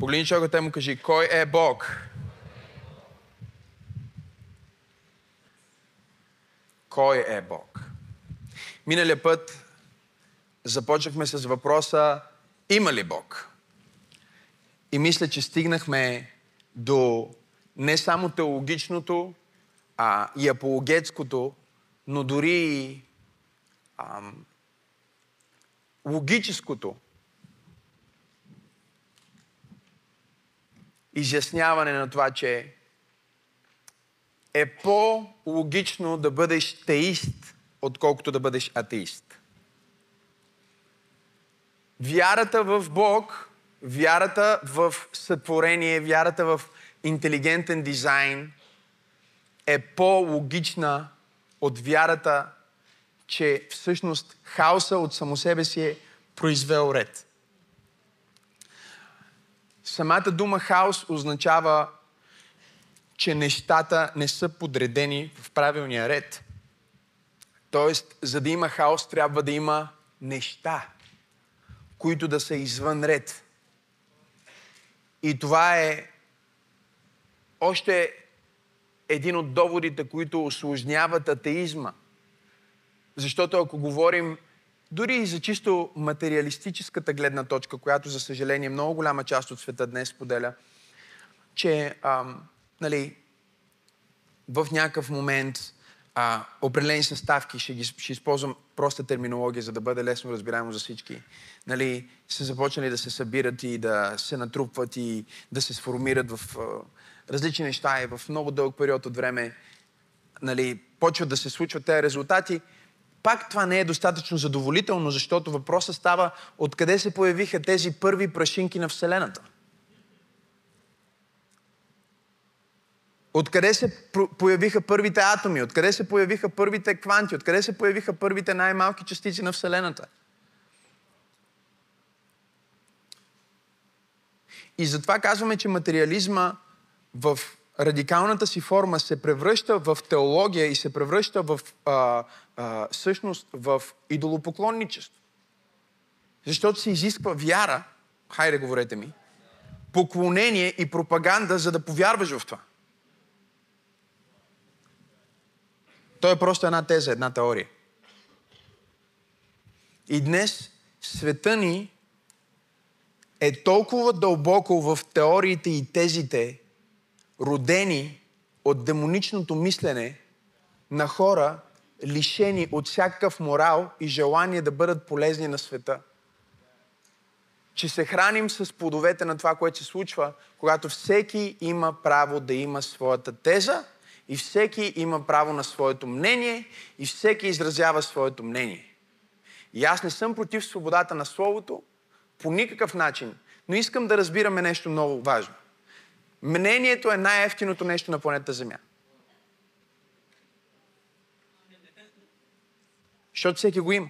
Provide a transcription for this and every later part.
Погледни човекът му кажи, кой е Бог? Кой е Бог? Миналия път започнахме с въпроса има ли Бог? И мисля, че стигнахме до не само теологичното а, и апологетското, но дори и ам, логическото изясняване на това, че е по-логично да бъдеш теист, отколкото да бъдеш атеист. Вярата в Бог, вярата в сътворение, вярата в интелигентен дизайн е по-логична от вярата, че всъщност хаоса от само себе си е произвел ред. Самата дума хаос означава, че нещата не са подредени в правилния ред. Тоест, за да има хаос, трябва да има неща, които да са извън ред. И това е още един от доводите, които осложняват атеизма. Защото ако говорим дори и за чисто материалистическата гледна точка, която, за съжаление, много голяма част от света днес споделя, че ам, нали, в някакъв момент а, определени съставки, ще, ги, ще използвам проста терминология, за да бъде лесно разбираемо за всички, нали, са започнали да се събират и да се натрупват и да се сформират в а, различни неща и в много дълъг период от време нали, почват да се случват тези резултати, пак това не е достатъчно задоволително, защото въпросът става откъде се появиха тези първи прашинки на Вселената. Откъде се появиха първите атоми? Откъде се появиха първите кванти? Откъде се появиха първите най-малки частици на Вселената? И затова казваме, че материализма в радикалната си форма се превръща в теология и се превръща в а, а, всъщност в идолопоклонничество. Защото се изисква вяра, хайде говорете ми, поклонение и пропаганда, за да повярваш в това. То е просто една теза, една теория. И днес света ни е толкова дълбоко в теориите и тезите, родени от демоничното мислене на хора, лишени от всякакъв морал и желание да бъдат полезни на света. Че се храним с плодовете на това, което се случва, когато всеки има право да има своята теза и всеки има право на своето мнение и всеки изразява своето мнение. И аз не съм против свободата на Словото по никакъв начин, но искам да разбираме нещо много важно. Мнението е най-ефтиното нещо на планета Земя. Защото всеки го има.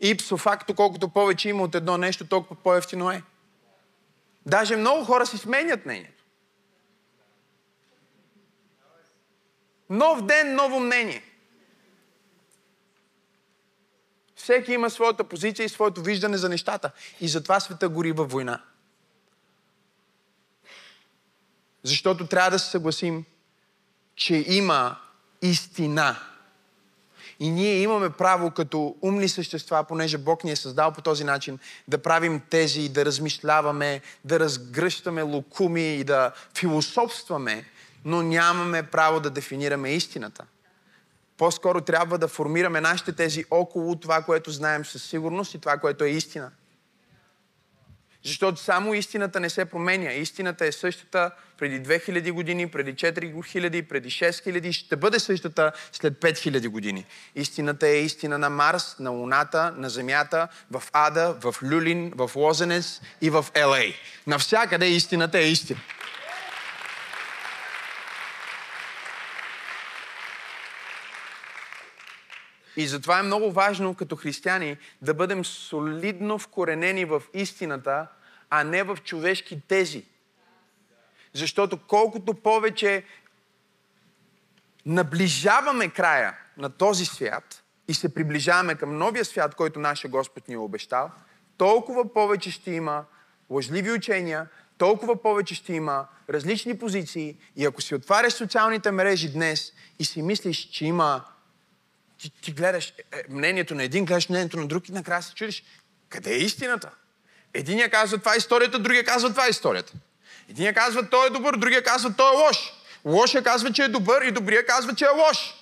И факто, колкото повече има от едно нещо, толкова по-ефтино е. Даже много хора си сменят мнението. Нов ден, ново мнение. Всеки има своята позиция и своето виждане за нещата. И затова света гори във война. Защото трябва да се съгласим, че има истина. И ние имаме право като умни същества, понеже Бог ни е създал по този начин, да правим тези, да размишляваме, да разгръщаме лукуми и да философстваме, но нямаме право да дефинираме истината. По-скоро трябва да формираме нашите тези около това, което знаем със сигурност и това, което е истина. Защото само истината не се променя. Истината е същата преди 2000 години, преди 4000, преди 6000 и ще бъде същата след 5000 години. Истината е истина на Марс, на Луната, на Земята, в Ада, в Люлин, в Лозенец и в Елей. Навсякъде истината е истина. И затова е много важно като християни да бъдем солидно вкоренени в истината, а не в човешки тези. Защото колкото повече наближаваме края на този свят и се приближаваме към новия свят, който нашия Господ ни е обещал, толкова повече ще има лъжливи учения, толкова повече ще има различни позиции. И ако си отваряш социалните мрежи днес и си мислиш, че има... Ти, ти гледаш е, мнението на един, гледаш мнението на друг и накрая се чудиш, къде е истината? Единия казва това е историята, другия казва това е историята. Единия казва той е добър, другия казва той е лош. Лошия казва, че е добър и добрия казва, че е лош.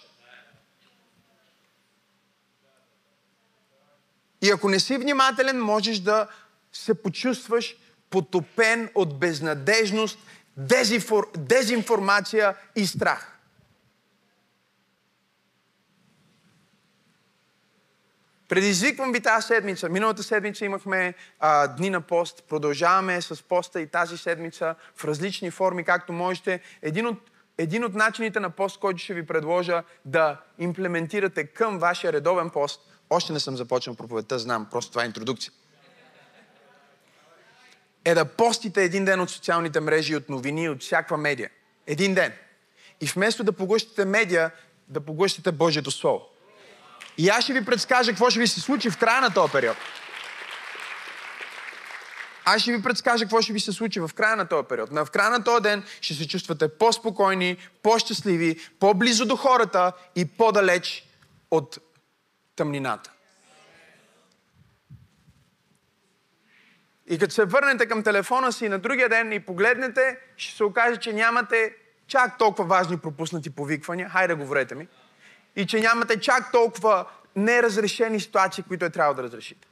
И ако не си внимателен, можеш да се почувстваш потопен от безнадежност, дезинфор... дезинформация и страх. Предизвиквам ви тази седмица. Миналата седмица имахме а, дни на пост. Продължаваме с поста и тази седмица в различни форми, както можете. Един от, един от начините на пост, който ще ви предложа да имплементирате към вашия редовен пост, още не съм започнал проповедта, знам, просто това е интродукция, е да постите един ден от социалните мрежи, от новини, от всякаква медия. Един ден. И вместо да поглъщате медия, да поглъщате Божието Слово. И аз ще ви предскажа какво ще ви се случи в края на този период. Аз ще ви предскажа какво ще ви се случи в края на този период. В края на този ден ще се чувствате по-спокойни, по-щастливи, по-близо до хората и по-далеч от тъмнината. И като се върнете към телефона си на другия ден и погледнете, ще се окаже, че нямате чак толкова важни пропуснати повиквания. Хайде, говорете ми и че нямате чак толкова неразрешени ситуации, които е трябва да разрешите.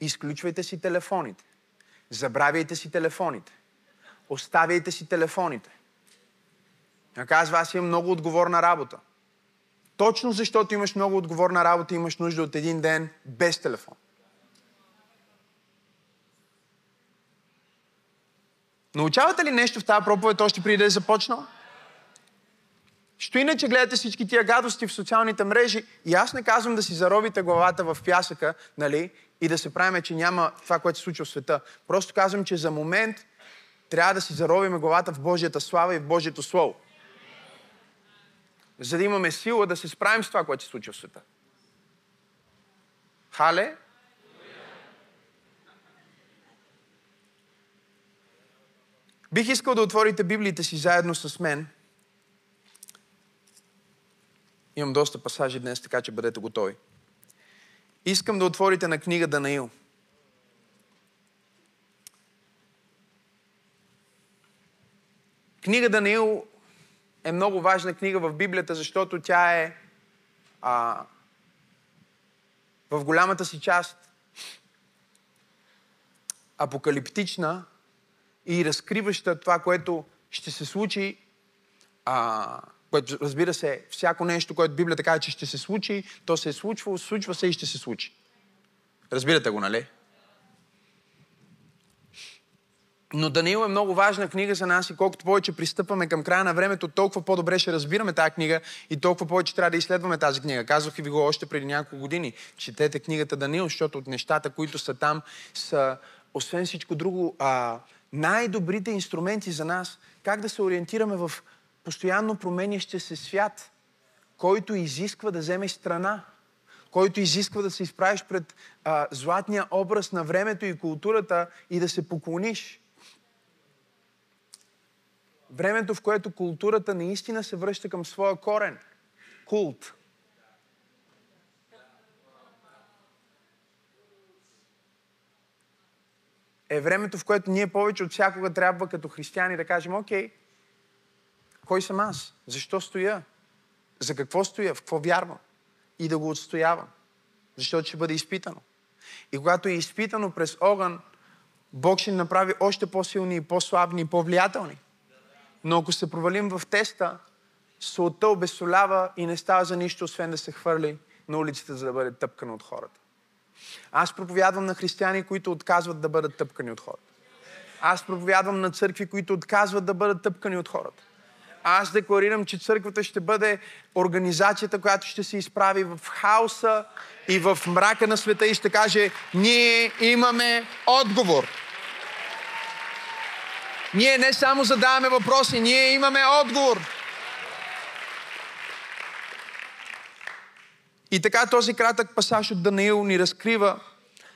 Изключвайте си телефоните. Забравяйте си телефоните. Оставяйте си телефоните. Я казва, аз имам много отговорна работа. Точно защото имаш много отговорна работа, имаш нужда от един ден без телефон. Научавате ли нещо в тази проповед още преди да е започнал? Що иначе гледате всички тия гадости в социалните мрежи и аз не казвам да си заробите главата в пясъка, нали, и да се правиме, че няма това, което се случва в света. Просто казвам, че за момент трябва да си заробиме главата в Божията слава и в Божието Слово. За да имаме сила да се справим с това, което се случва в света. Хале? Бих искал да отворите Библиите си заедно с мен. Имам доста пасажи днес, така че бъдете готови. Искам да отворите на книга Данаил. Книга Данаил е много важна книга в Библията, защото тя е а, в голямата си част апокалиптична и разкриваща това, което ще се случи, а, което разбира се, всяко нещо, което Библията казва, че ще се случи, то се е случвало, случва се и ще се случи. Разбирате го, нали? Но Даниил е много важна книга за нас и колкото повече пристъпваме към края на времето, толкова по-добре ще разбираме тази книга и толкова повече трябва да изследваме тази книга. Казах ви го още преди няколко години. Четете книгата Даниил, защото от нещата, които са там, са, освен всичко друго, а, най-добрите инструменти за нас, как да се ориентираме в постоянно променящия се свят, който изисква да вземеш страна, който изисква да се изправиш пред а, златния образ на времето и културата и да се поклониш. Времето, в което културата наистина се връща към своя корен. Култ. Е времето, в което ние повече от всякога трябва като християни да кажем, окей, кой съм аз? Защо стоя? За какво стоя? В какво вярвам? И да го отстоявам. Защото ще бъде изпитано. И когато е изпитано през огън, Бог ще ни направи още по-силни и по-слабни и по-влиятелни. Но ако се провалим в теста, солта обесолява и не става за нищо, освен да се хвърли на улицата, за да бъде тъпкана от хората. Аз проповядвам на християни, които отказват да бъдат тъпкани от хората. Аз проповядвам на църкви, които отказват да бъдат тъпкани от хората. Аз декларирам, че църквата ще бъде организацията, която ще се изправи в хаоса и в мрака на света и ще каже, ние имаме отговор. Ние не само задаваме въпроси, ние имаме отговор. И така този кратък пасаж от Даниил ни разкрива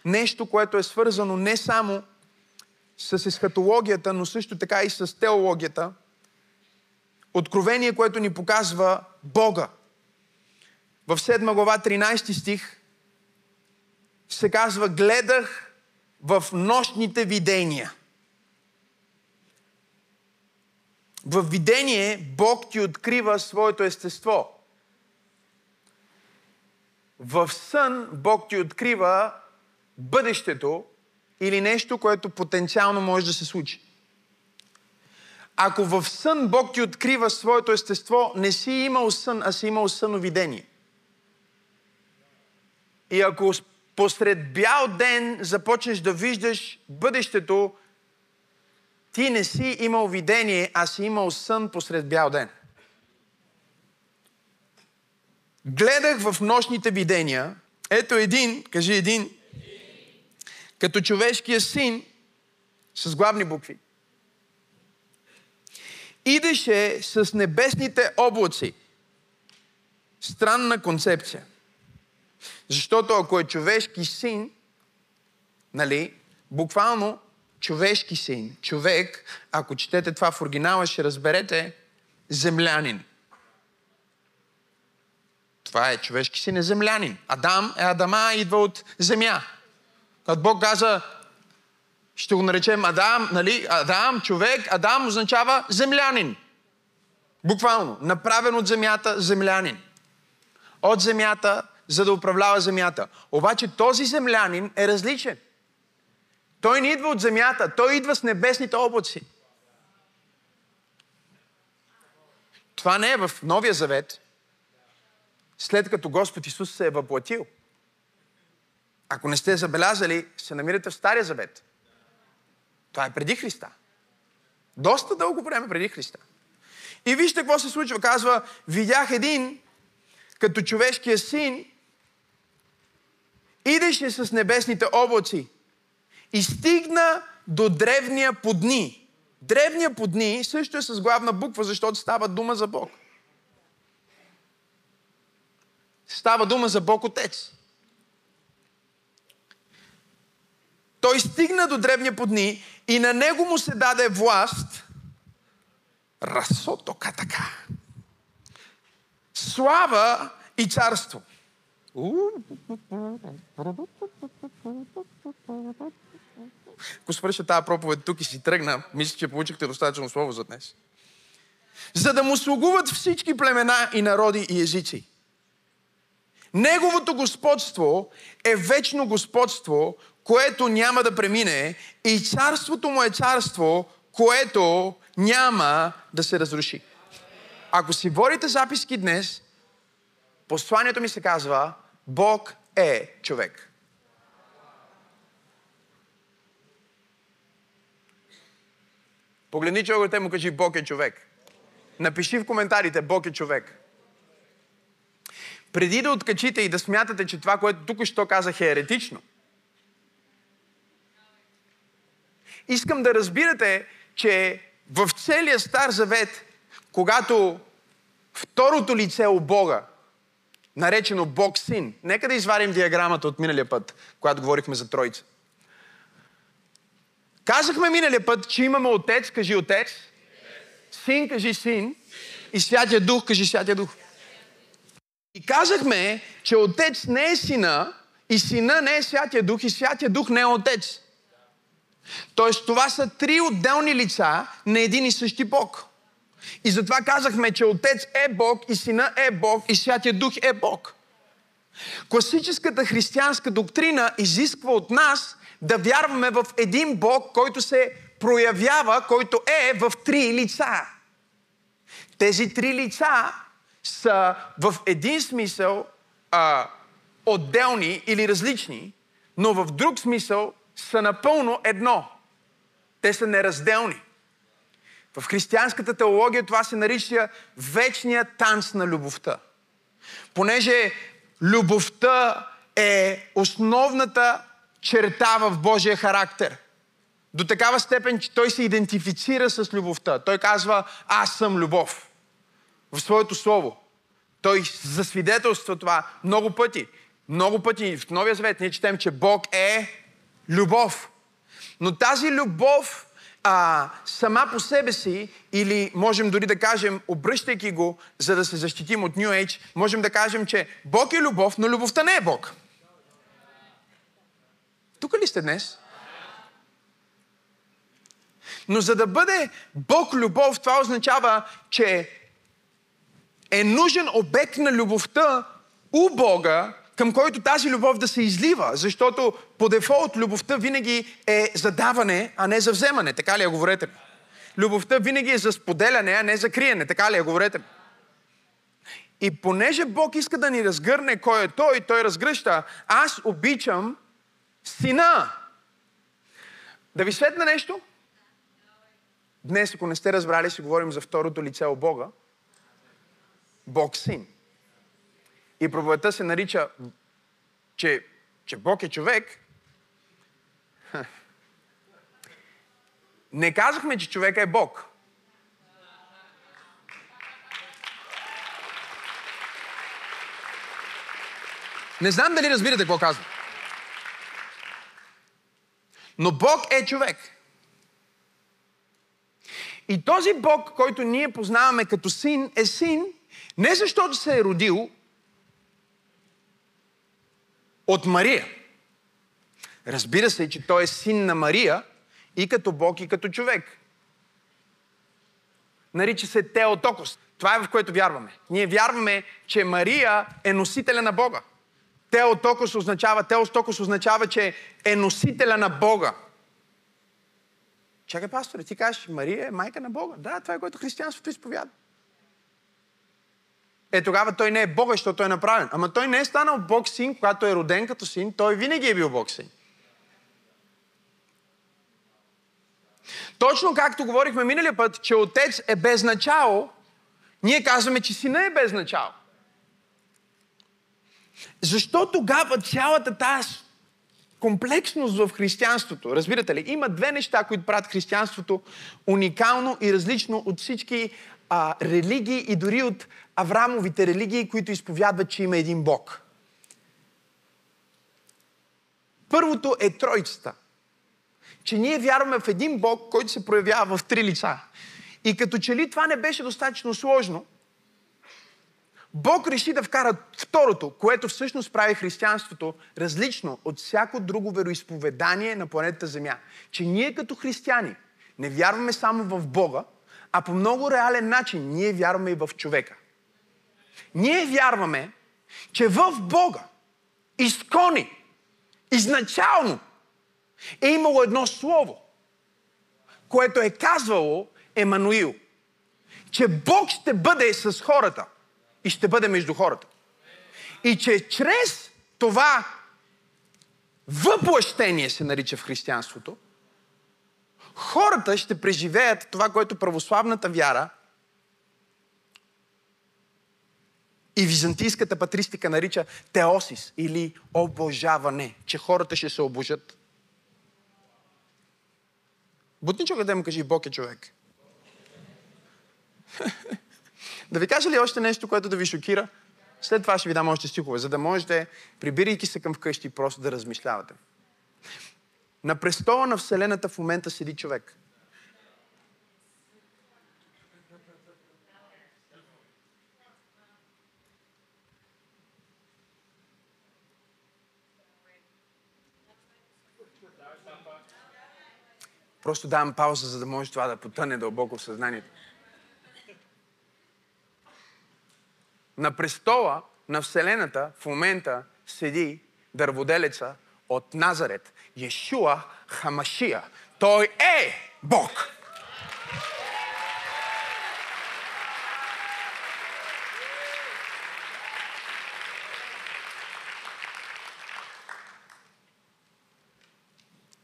нещо, което е свързано не само с есхатологията, но също така и с теологията. Откровение, което ни показва Бога. В 7 глава 13 стих се казва Гледах в нощните видения. В видение Бог ти открива своето естество. В сън Бог ти открива бъдещето или нещо, което потенциално може да се случи. Ако в сън Бог ти открива своето естество, не си имал сън, а си имал съновидение. И ако посред бял ден започнеш да виждаш бъдещето, ти не си имал видение, а си имал сън посред бял ден. Гледах в нощните видения, ето един, кажи един, като човешкия син, с главни букви, идеше с небесните облаци. Странна концепция. Защото ако е човешки син, нали, буквално човешки син, човек, ако четете това в оригинала, ще разберете землянин. Това е човешки син, е землянин. Адам е Адама, идва от земя. Когато Бог каза, ще го наречем Адам, нали? Адам, човек, Адам означава землянин. Буквално. Направен от земята землянин. От земята, за да управлява земята. Обаче този землянин е различен. Той не идва от земята, той идва с небесните облаци. Това не е в Новия Завет, след като Господ Исус се е въплатил. Ако не сте забелязали, се намирате в Стария Завет. Това е преди Христа. Доста дълго време преди Христа. И вижте какво се случва. Казва, видях един като човешкия син, идеше с небесните облаци и стигна до древния подни. Древния подни също е с главна буква, защото става дума за Бог. Става дума за Бог Отец. Той стигна до древния подни и на него му се даде власт Расото катака. Слава и царство. Ако свърша тази проповед тук и си тръгна, мисля, че получихте достатъчно слово за днес. За да му слугуват всички племена и народи и езици. Неговото господство е вечно господство, което няма да премине и царството му е царство, което няма да се разруши. Ако си водите записки днес, посланието ми се казва Бог е човек. Погледни човекът му кажи Бог е човек. Напиши в коментарите Бог е човек. Преди да откачите и да смятате, че това, което тук що казах е еретично, искам да разбирате, че в целия Стар Завет, когато второто лице у Бога, наречено Бог Син, нека да извадим диаграмата от миналия път, когато говорихме за Троица. Казахме миналия път, че имаме Отец, кажи Отец, Син, кажи Син, и Святия Дух, кажи Святия Дух. И казахме, че Отец не е Сина, и Сина не е Святия Дух, и Святия Дух не е Отец. Тоест, това са три отделни лица на един и същи Бог. И затова казахме, че Отец е Бог, и Сина е Бог, и Святия Дух е Бог. Класическата християнска доктрина изисква от нас да вярваме в един Бог, който се проявява, който е в три лица. Тези три лица са в един смисъл а, отделни или различни, но в друг смисъл са напълно едно. Те са неразделни. В християнската теология това се нарича вечния танц на любовта. Понеже любовта е основната черта в Божия характер. До такава степен, че той се идентифицира с любовта. Той казва, аз съм любов. В своето слово. Той засвидетелства това много пъти. Много пъти в Новия Завет ние четем, че Бог е любов. Но тази любов а, сама по себе си, или можем дори да кажем, обръщайки го, за да се защитим от New Age, можем да кажем, че Бог е любов, но любовта не е Бог. Тук ли сте днес? Но за да бъде Бог любов, това означава, че е нужен обект на любовта у Бога, към който тази любов да се излива, защото по дефолт любовта винаги е за даване, а не за вземане. Така ли я говорете? Любовта винаги е за споделяне, а не за криене. Така ли я говорете? И понеже Бог иска да ни разгърне кой е Той, Той разгръща, аз обичам сина. Да ви светна нещо? Днес, ако не сте разбрали, си говорим за второто лице от Бога. Бог син. И проповедта се нарича, че, че Бог е човек. Не казахме, че човека е Бог. Не знам дали разбирате какво казвам. Но Бог е човек. И този Бог, който ние познаваме като син, е син не защото се е родил от Мария. Разбира се, че той е син на Мария и като Бог, и като човек. Нарича се Теотокос. Това е в което вярваме. Ние вярваме, че Мария е носителя на Бога. Теотокос означава, Теостокос означава, че е носителя на Бога. Чакай, пасторе, ти кажеш, Мария е майка на Бога. Да, това е което християнството изповяда. Е, тогава той не е Бог, защото той е направен. Ама той не е станал Бог син, когато е роден като син. Той винаги е бил Бог син. Точно както говорихме миналия път, че отец е без начало, ние казваме, че сина е без начало. Защо тогава цялата тази комплексност в християнството, разбирате ли, има две неща, които правят християнството уникално и различно от всички а, религии и дори от Аврамовите религии, които изповядват, че има един Бог. Първото е Тройцата. Че ние вярваме в един Бог, който се проявява в три лица. И като че ли това не беше достатъчно сложно, Бог реши да вкара второто, което всъщност прави християнството различно от всяко друго вероисповедание на планетата Земя. Че ние като християни не вярваме само в Бога, а по много реален начин ние вярваме и в човека. Ние вярваме, че в Бога, изкони, изначално е имало едно слово, което е казвало Емануил. Че Бог ще бъде с хората и ще бъде между хората. И че чрез това въплъщение се нарича в християнството, хората ще преживеят това, което православната вяра и византийската патристика нарича теосис или обожаване, че хората ще се обожат. Бутничо да му кажи, Бог е човек. да ви кажа ли още нещо, което да ви шокира? След това ще ви дам още стихове, за да можете, прибирайки се към вкъщи, просто да размишлявате. На престола на Вселената в момента седи човек. Просто давам пауза, за да може това да потъне дълбоко в съзнанието. На престола на Вселената в момента седи дърводелеца от Назарет. Йешуа Хамашия. Той е Бог.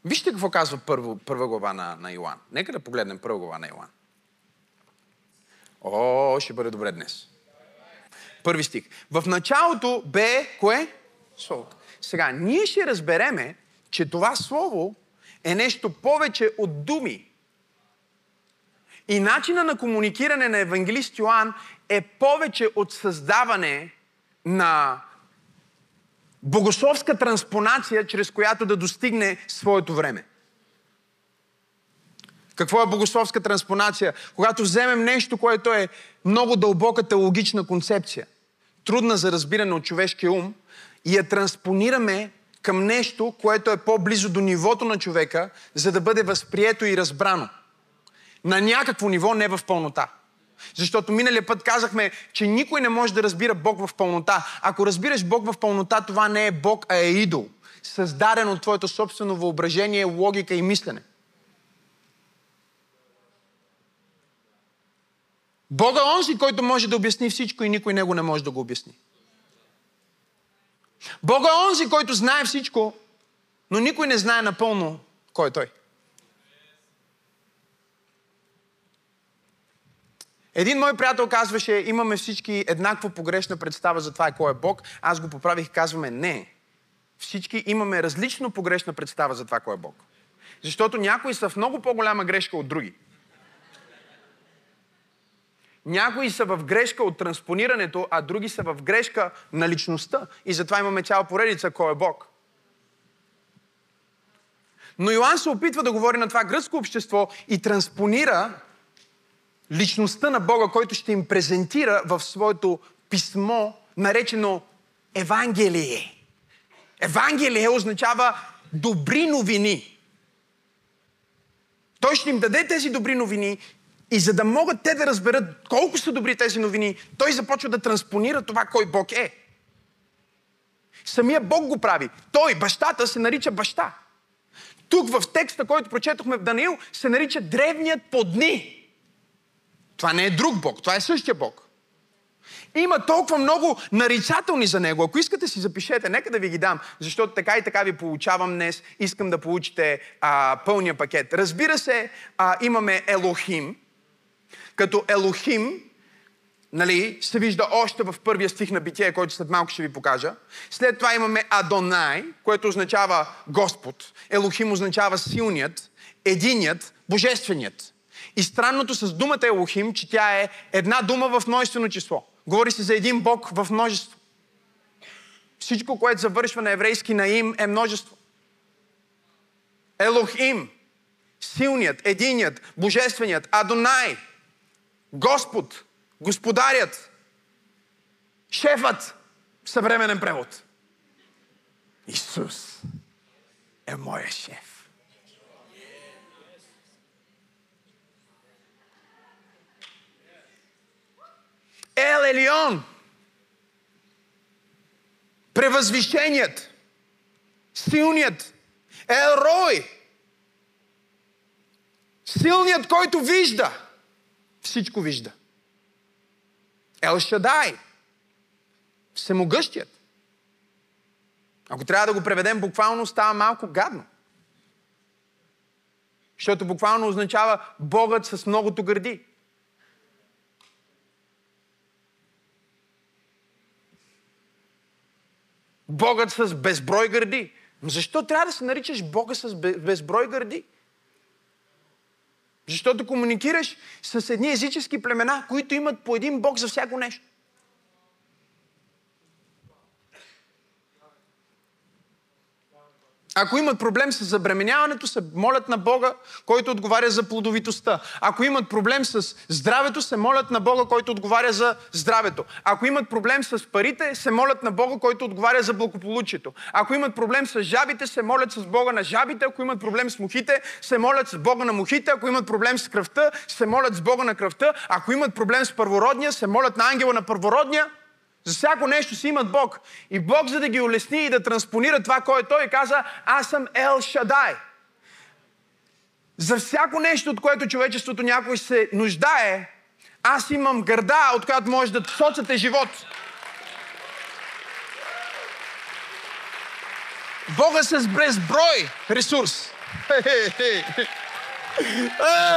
Вижте какво казва първо, първа глава на, на Йоан. Нека да погледнем първа глава на Йоан. О, ще бъде добре днес. Първи стих. В началото бе кое? Словото. Сега, ние ще разбереме, че това слово е нещо повече от думи. И начина на комуникиране на евангелист Йоанн е повече от създаване на богословска транспонация, чрез която да достигне своето време. Какво е богословска транспонация? Когато вземем нещо, което е много дълбока теологична концепция, трудна за разбиране от човешкия ум, и я транспонираме към нещо, което е по-близо до нивото на човека, за да бъде възприето и разбрано. На някакво ниво, не в пълнота. Защото миналия път казахме, че никой не може да разбира Бог в пълнота. Ако разбираш Бог в пълнота, това не е Бог, а е идол. Създаден от твоето собствено въображение, логика и мислене. Бога е онзи, който може да обясни всичко и никой него не може да го обясни. Бога е онзи, който знае всичко, но никой не знае напълно кой е Той. Един мой приятел казваше, имаме всички еднакво погрешна представа за това кой е Бог. Аз го поправих и казваме, не. Всички имаме различно погрешна представа за това кой е Бог. Защото някои са в много по-голяма грешка от други. Някои са в грешка от транспонирането, а други са в грешка на личността. И затова имаме цяла поредица кой е Бог. Но Йоанн се опитва да говори на това гръцко общество и транспонира личността на Бога, който ще им презентира в своето писмо, наречено Евангелие. Евангелие означава добри новини. Той ще им даде тези добри новини и за да могат те да разберат колко са добри тези новини, той започва да транспонира това кой Бог е. Самия Бог го прави. Той, бащата, се нарича баща. Тук в текста, който прочетохме в Даниил, се нарича древният по дни. Това не е друг Бог, това е същия Бог. Има толкова много нарицателни за него. Ако искате си запишете, нека да ви ги дам, защото така и така ви получавам днес. Искам да получите а, пълния пакет. Разбира се, а, имаме Елохим, като Елохим, нали, се вижда още в първия стих на Битие, който след малко ще ви покажа. След това имаме Адонай, което означава Господ. Елохим означава силният, единият, божественият. И странното с думата Елохим, че тя е една дума в множествено число. Говори се за един Бог в множество. Всичко, което завършва на еврейски на им, е множество. Елохим, силният, единият, божественият, Адонай – Господ, господарят, шефът, съвременен превод. Исус е моя шеф. Ел Елион, превъзвишеният, силният, Ел Рой, силният, който вижда, всичко вижда. Ел Шадай. Всемогъщият. Ако трябва да го преведем буквално, става малко гадно. Защото буквално означава Богът с многото гърди. Богът с безброй гърди. Защо трябва да се наричаш Бога с безброй гърди? Защото комуникираш с едни езически племена, които имат по един Бог за всяко нещо. Ако имат проблем с забременяването, се молят на Бога, който отговаря за плодовитостта. Ако имат проблем с здравето, се молят на Бога, който отговаря за здравето. Ако имат проблем с парите, се молят на Бога, който отговаря за благополучието. Ако имат проблем с жабите, се молят с Бога на жабите. Ако имат проблем с мухите, се молят с Бога на мухите. Ако имат проблем с кръвта, се молят с Бога на кръвта. Ако имат проблем с първородния, се молят на ангела на първородния. За всяко нещо си имат Бог. И Бог, за да ги улесни и да транспонира това, е Той, каза, аз съм Ел Шадай. За всяко нещо, от което човечеството някой се нуждае, аз имам гърда, от която може да соцате живот. Бога с безброй ресурс.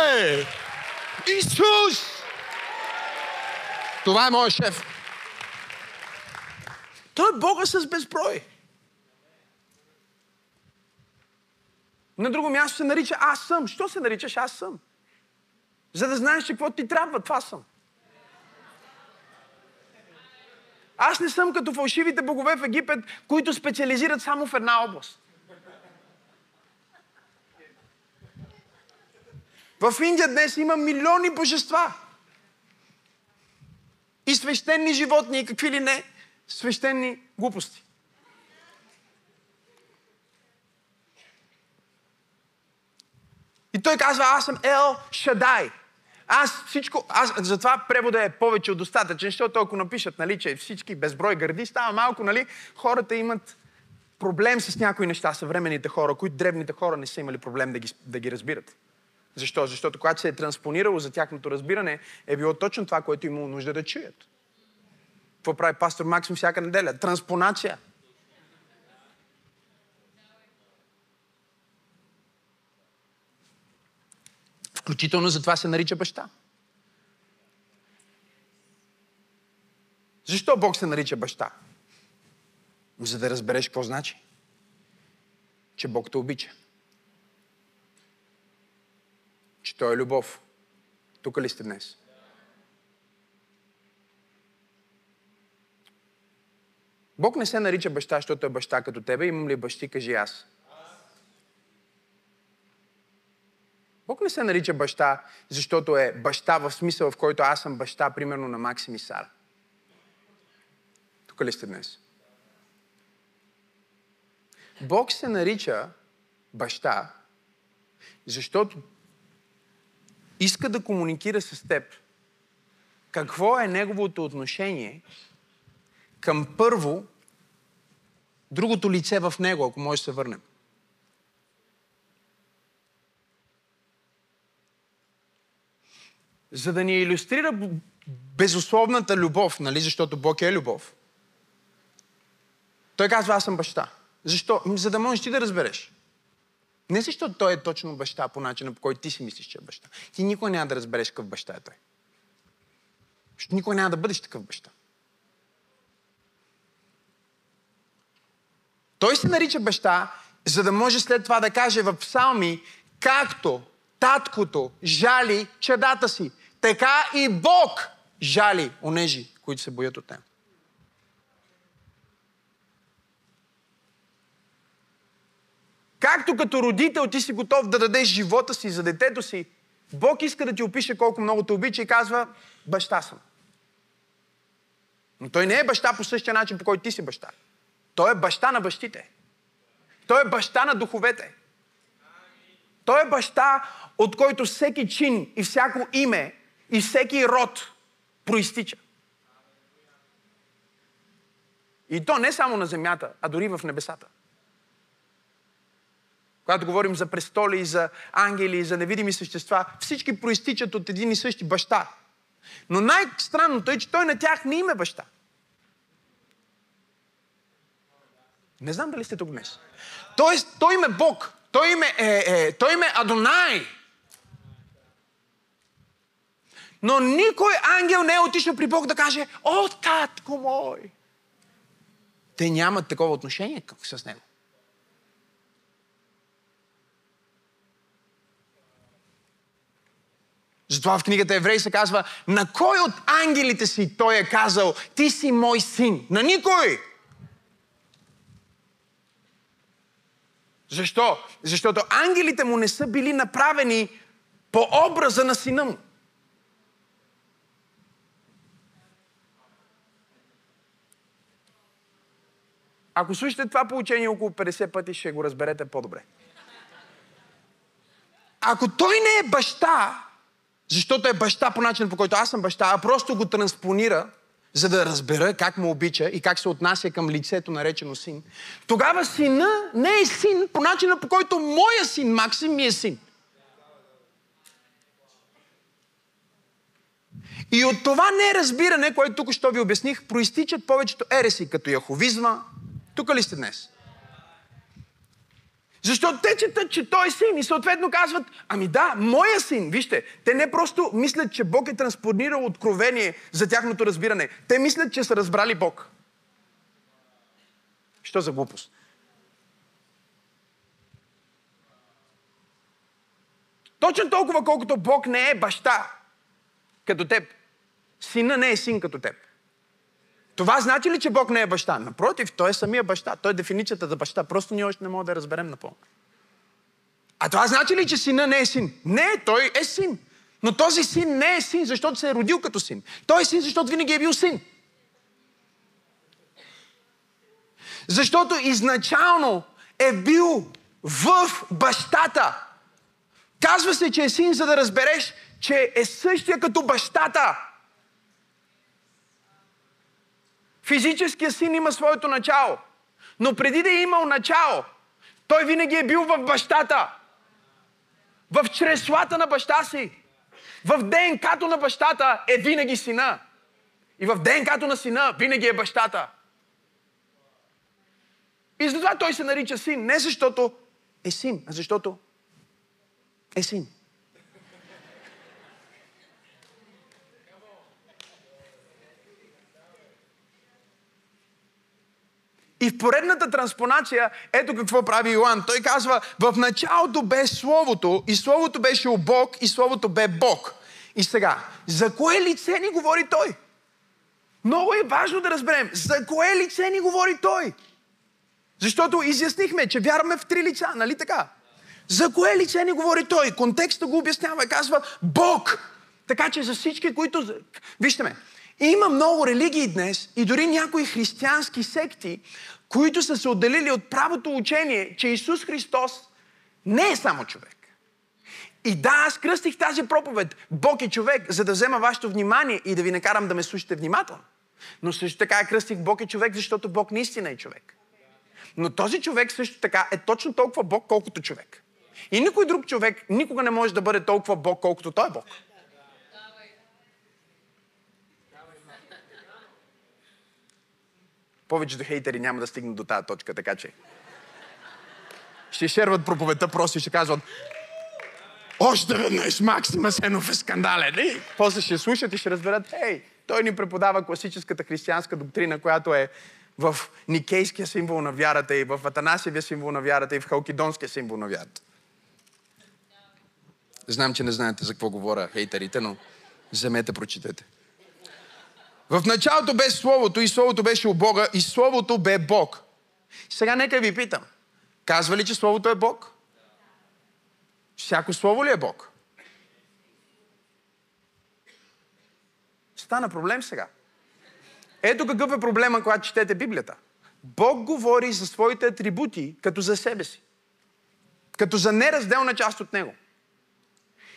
Ей! Исус! Това е моят шеф. Той е Бога с безброй. На друго място се нарича Аз съм. Що се наричаш Аз съм? За да знаеш, какво ти трябва. Това съм. Аз не съм като фалшивите богове в Египет, които специализират само в една област. В Индия днес има милиони божества. И свещени животни, и какви ли не, свещени глупости. И той казва, аз съм Ел Шадай. Аз всичко, аз, затова превода е повече от достатъчен, защото ако напишат, нали, че всички безброй гърди, става малко, нали, хората имат проблем с някои неща, съвременните хора, които древните хора не са имали проблем да ги, да ги разбират. Защо? Защото когато се е транспонирало за тяхното разбиране, е било точно това, което имало нужда да чуят. Какво прави пастор Максим всяка неделя? Транспонация. Включително за това се нарича баща. Защо Бог се нарича баща? За да разбереш какво значи. Че Бог те обича. Че Той е любов. Тук ли сте днес? Бог не се нарича баща, защото е баща като тебе. Имам ли бащи, кажи аз. Бог не се нарича баща, защото е баща в смисъл, в който аз съм баща, примерно на Максим и Сара. Тук ли сте днес? Бог се нарича баща, защото иска да комуникира с теб какво е неговото отношение към първо другото лице в него, ако може да се върнем. за да ни иллюстрира безусловната любов, нали, защото Бог е любов. Той казва, аз съм баща. Защо? За да можеш ти да разбереш. Не защото той е точно баща по начина, по който ти си мислиш, че е баща. Ти никой няма да разбереш какъв баща е той. Защото никой няма да бъдеш такъв баща. Той се нарича баща, за да може след това да каже в псалми, както таткото жали чадата си, така и Бог жали онежи, които се боят от него. Както като родител ти си готов да дадеш живота си за детето си, Бог иска да ти опише колко много те обича и казва, баща съм. Но той не е баща по същия начин, по който ти си баща. Той е баща на бащите. Той е баща на духовете. Той е баща, от който всеки чин и всяко име и всеки род проистича. И то не само на земята, а дори в небесата. Когато говорим за престоли, за ангели, за невидими същества, всички проистичат от един и същи баща. Но най-странното е, че той на тях не има баща. Не знам дали сте тук днес. Тоест, той има Бог. Той има, е, е, той има Адонай. Но никой ангел не е отишъл при Бог да каже, о, татко мой. Те нямат такова отношение с него. Затова в книгата Еврей се казва, на кой от ангелите си той е казал, ти си мой син? На никой! Защо? Защото ангелите му не са били направени по образа на сина му. Ако слушате това получение около 50 пъти, ще го разберете по-добре. Ако той не е баща, защото е баща по начин, по който аз съм баща, а просто го транспонира, за да разбера как му обича и как се отнася към лицето наречено син, тогава сина не е син по начина, по който моя син Максим ми е син. И от това неразбиране, което тук що ви обясних, проистичат повечето ереси, като яховизма, тук ли сте днес? Защото те четат, че той е син и съответно казват, ами да, моя син. Вижте, те не просто мислят, че Бог е транспонирал откровение за тяхното разбиране. Те мислят, че са разбрали Бог. Що за глупост? Точно толкова, колкото Бог не е баща като теб. Сина не е син като теб. Това значи ли, че Бог не е баща? Напротив, той е самия баща. Той е дефиницията за баща. Просто ние още не можем да разберем напълно. А това значи ли, че сина не е син? Не, той е син. Но този син не е син, защото се е родил като син. Той е син, защото винаги е бил син. Защото изначално е бил в бащата. Казва се, че е син, за да разбереш, че е същия като бащата. Физическият син има своето начало. Но преди да е имал начало, той винаги е бил в бащата. В чреслата на баща си. В ДНК-то на бащата е винаги сина. И в ДНК-то на сина винаги е бащата. И затова той се нарича син. Не защото е син, а защото е син. И в поредната транспонация, ето какво прави Йоан. Той казва, в началото бе Словото, и Словото беше у Бог, и Словото бе Бог. И сега, за кое лице ни говори Той? Много е важно да разберем, за кое лице ни говори Той. Защото изяснихме, че вярваме в три лица, нали така? За кое лице ни говори Той? Контекста го обяснява и казва Бог. Така че за всички, които... Вижте ме, има много религии днес и дори някои християнски секти, които са се отделили от правото учение, че Исус Христос не е само човек. И да, аз кръстих тази проповед. Бог е човек, за да взема вашето внимание и да ви накарам да ме слушате внимателно. Но също така я кръстих Бог е човек, защото Бог наистина е човек. Но този човек също така е точно толкова Бог, колкото човек. И никой друг човек никога не може да бъде толкова Бог, колкото той е Бог. Повечето хейтери няма да стигнат до тази точка, така че ще шерват проповедта просто и ще казват още веднъж Максима Сенов е скандален. И после ще слушат и ще разберат, хей, той ни преподава класическата християнска доктрина, която е в Никейския символ на вярата и в Атанасиевия символ на вярата и в Халкидонския символ на вярата. Знам, че не знаете за какво говоря хейтерите, но вземете, прочитайте. В началото бе Словото и Словото беше у Бога и Словото бе Бог. Сега нека ви питам. Казва ли, че Словото е Бог? Всяко Слово ли е Бог? Стана проблем сега. Ето какъв е проблема, когато четете Библията. Бог говори за своите атрибути като за себе си. Като за неразделна част от Него.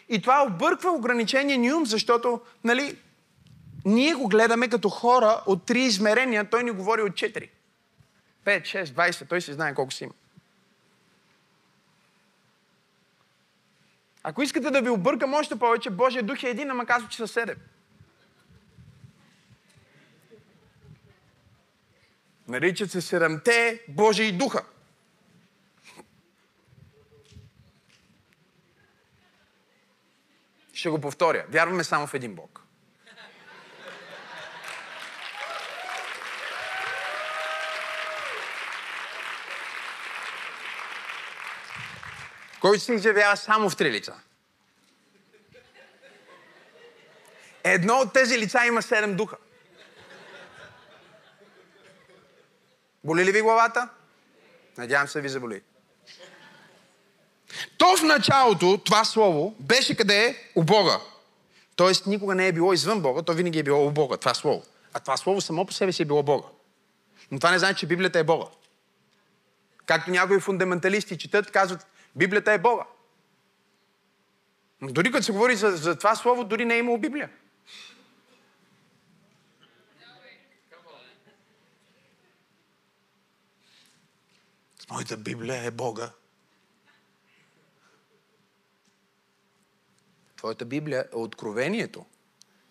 И това обърква ограничение ни ум, защото, нали, ние го гледаме като хора от три измерения, той ни говори от четири. 5, 6, 20, той си знае колко си има. Ако искате да ви объркам още повече, Божия дух е един, ама казва, че са седем. Наричат се седемте Божии духа. Ще го повторя. Вярваме само в един Бог. Който се изявява само в три лица. Едно от тези лица има седем духа. Боли ли ви главата? Надявам се ви заболи. То в началото, това слово, беше къде е? У Бога. Тоест никога не е било извън Бога, то винаги е било у Бога, това слово. А това слово само по себе си е било Бога. Но това не значи, че Библията е Бога. Както някои фундаменталисти четат, казват, Библията е Бога. Но дори като се говори за, за това слово, дори не е имало Библия. Моята Библия е Бога. Твоята Библия е откровението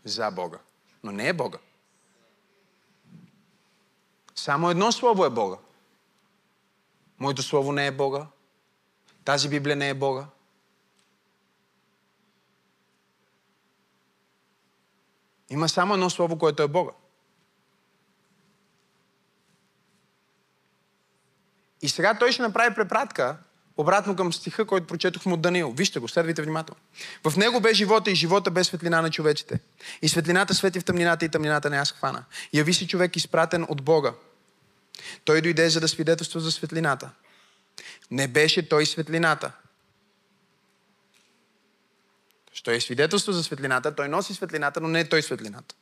за Бога, но не е Бога. Само едно слово е Бога. Моето слово не е Бога. Тази Библия не е Бога. Има само едно слово, което е Бога. И сега той ще направи препратка обратно към стиха, който прочетохме от Даниил. Вижте го, следвайте внимателно. В него бе живота и живота без светлина на човеците. И светлината свети в тъмнината и тъмнината не аз хвана. Яви си човек изпратен от Бога. Той дойде за да свидетелства за светлината. Не беше той светлината. Що е свидетелство за светлината, той носи светлината, но не е той светлината.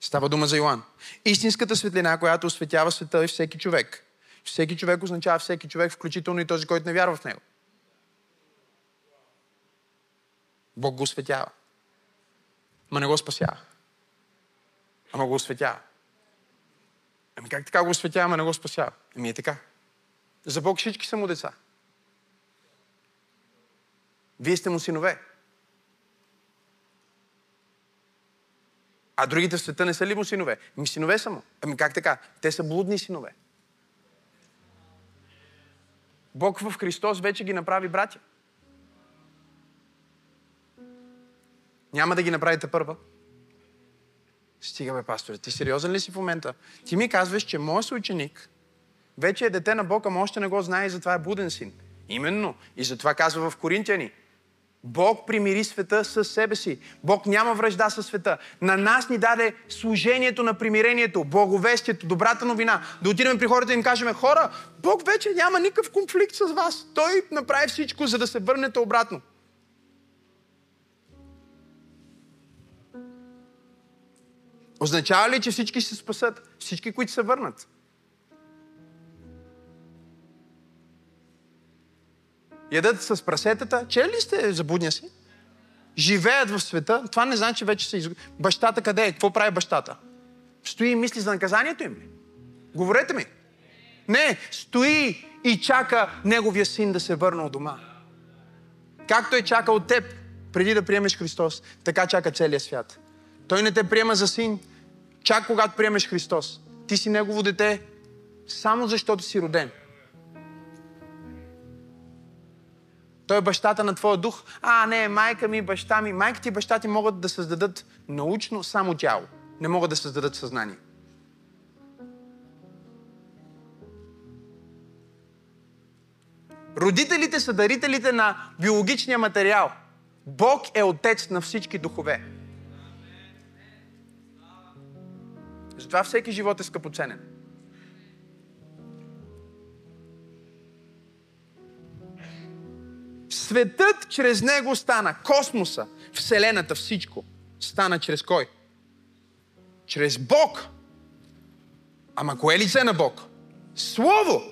Става дума за Йоан. Истинската светлина, която осветява света е всеки човек. Всеки човек означава всеки човек, включително и този, който не вярва в него. Бог го осветява. Ма не го спасява. Ама го осветява. Ами как така го осветява, ама не го спасява? Ами е така. За Бог всички са му деца. Вие сте му синове. А другите в света не са ли му синове? Ми синове са му. Ами как така? Те са блудни синове. Бог в Христос вече ги направи братя. Няма да ги направите първа. Стига бе, пасторе, ти сериозен ли си в момента? Ти ми казваш, че моят съученик вече е дете на Бога, но още не го знае и затова е буден син. Именно. И затова казва в Коринтияни. Бог примири света с себе си. Бог няма връжда със света. На нас ни даде служението на примирението, благовестието, добрата новина. Да отидем при хората и им кажем, хора, Бог вече няма никакъв конфликт с вас. Той направи всичко, за да се върнете обратно. Означава ли, че всички ще се спасат? Всички, които се върнат. ядат с прасетата. Че ли сте за будния си? Живеят в света. Това не значи, че вече са изгубени. Бащата къде е? Какво прави бащата? Стои и мисли за наказанието им ли? Говорете ми. Не, стои и чака неговия син да се върне от дома. Както е чакал теб, преди да приемеш Христос, така чака целия свят. Той не те приема за син, чак когато приемеш Христос. Ти си негово дете, само защото си роден. Той е бащата на твоя дух. А, не, майка ми, баща ми. Майка и баща ти могат да създадат научно само тяло. Не могат да създадат съзнание. Родителите са дарителите на биологичния материал. Бог е отец на всички духове. Затова всеки живот е скъпоценен. Светът чрез него стана. Космоса, Вселената, всичко. Стана чрез кой? Чрез Бог. Ама кое е лице на Бог? Слово.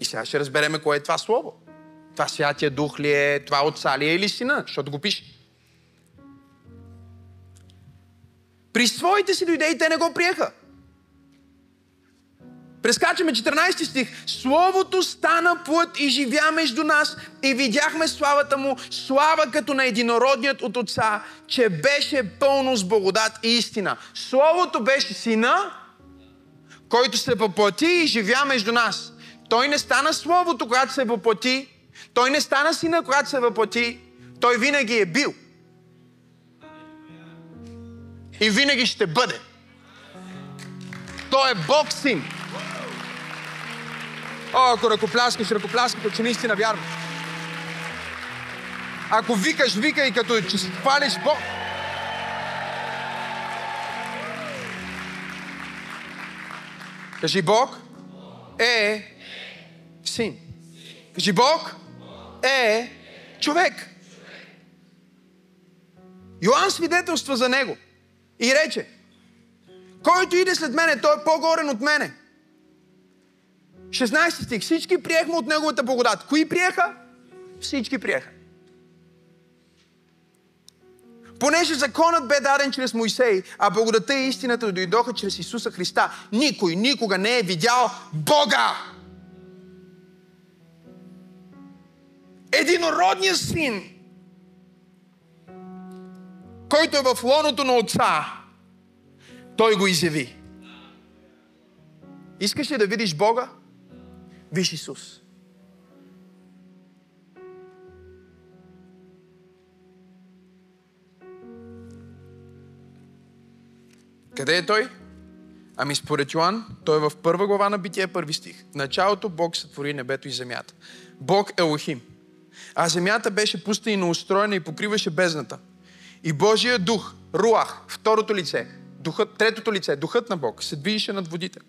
И сега ще разбереме кое е това Слово. Това Святия Дух ли е, това Отца ли е или Сина, защото го пише. При своите си дойде и те не го приеха. Прескачаме 14 стих. Словото стана плът и живя между нас и видяхме славата му, слава като на единородният от Отца, че беше пълно с благодат и истина. Словото беше сина, който се въплати и живя между нас. Той не стана Словото, когато се въплати. Той не стана сина, когато се въплати. Той винаги е бил. И винаги ще бъде. Той е Бог син. О, ако ръкопляскаш, ръкопляскаш, че наистина вярваш. Ако викаш, викай като че хвалиш Бог. Кажи Бог е син. Кажи Бог е човек. Йоанн свидетелства за него и рече, който иде след мене, той е по-горен от мене 16 стих. Всички приехме от Неговата благодат. Кои приеха? Всички приеха. Понеже законът бе даден чрез Моисей, а благодата и истината дойдоха чрез Исуса Христа, никой никога не е видял Бога. Единородният син, който е в лоното на Отца, той го изяви. Искаш ли да видиш Бога? Виж Исус. Къде е Той? Ами според Йоан, той е в първа глава на Битие, първи стих. В началото Бог сътвори небето и земята. Бог е Елохим. А земята беше пуста и неустроена и покриваше бездната. И Божия дух, Руах, второто лице, духът, третото лице, духът на Бог, се движеше над водите.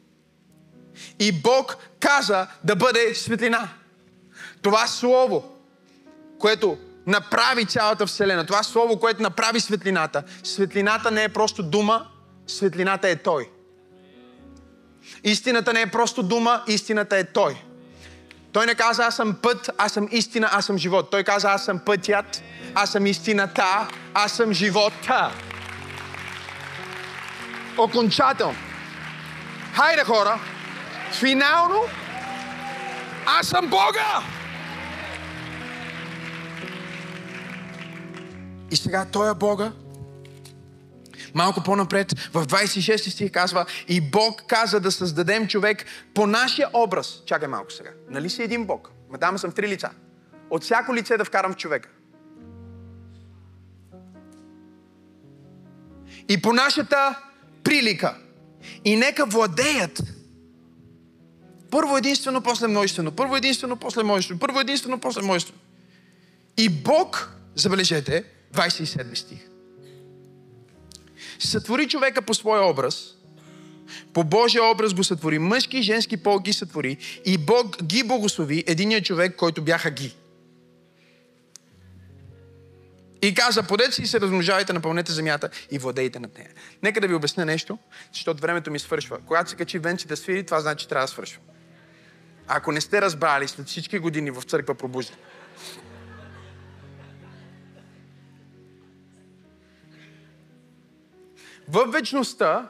И Бог каза да бъде светлина. Това слово, което направи цялата Вселена, това слово, което направи светлината, светлината не е просто дума, светлината е Той. Истината не е просто дума, истината е Той. Той не каза, аз съм път, аз съм истина, аз съм живот. Той каза, аз съм пътят, аз съм истината, аз съм живота. Окончателно. Хайде хора, финално, аз съм Бога! И сега Той е Бога. Малко по-напред, в 26 стих казва, и Бог каза да създадем човек по нашия образ. Чакай малко сега. Нали си един Бог? Мадама съм три лица. От всяко лице да вкарам в човека. И по нашата прилика. И нека владеят първо единствено, после множествено. Първо единствено, после множествено. Първо единствено, после множествено. И Бог, забележете, 27 стих. Сътвори човека по своя образ, по Божия образ го сътвори. Мъжки и женски пол ги сътвори. И Бог ги благослови, единият човек, който бяха ги. И каза, подете си и се размножавайте, напълнете земята и владейте над нея. Нека да ви обясня нещо, защото времето ми свършва. Когато се качи Венци да свири, това значи, че трябва да свършва. Ако не сте разбрали след всички години в църква пробуждане, В вечността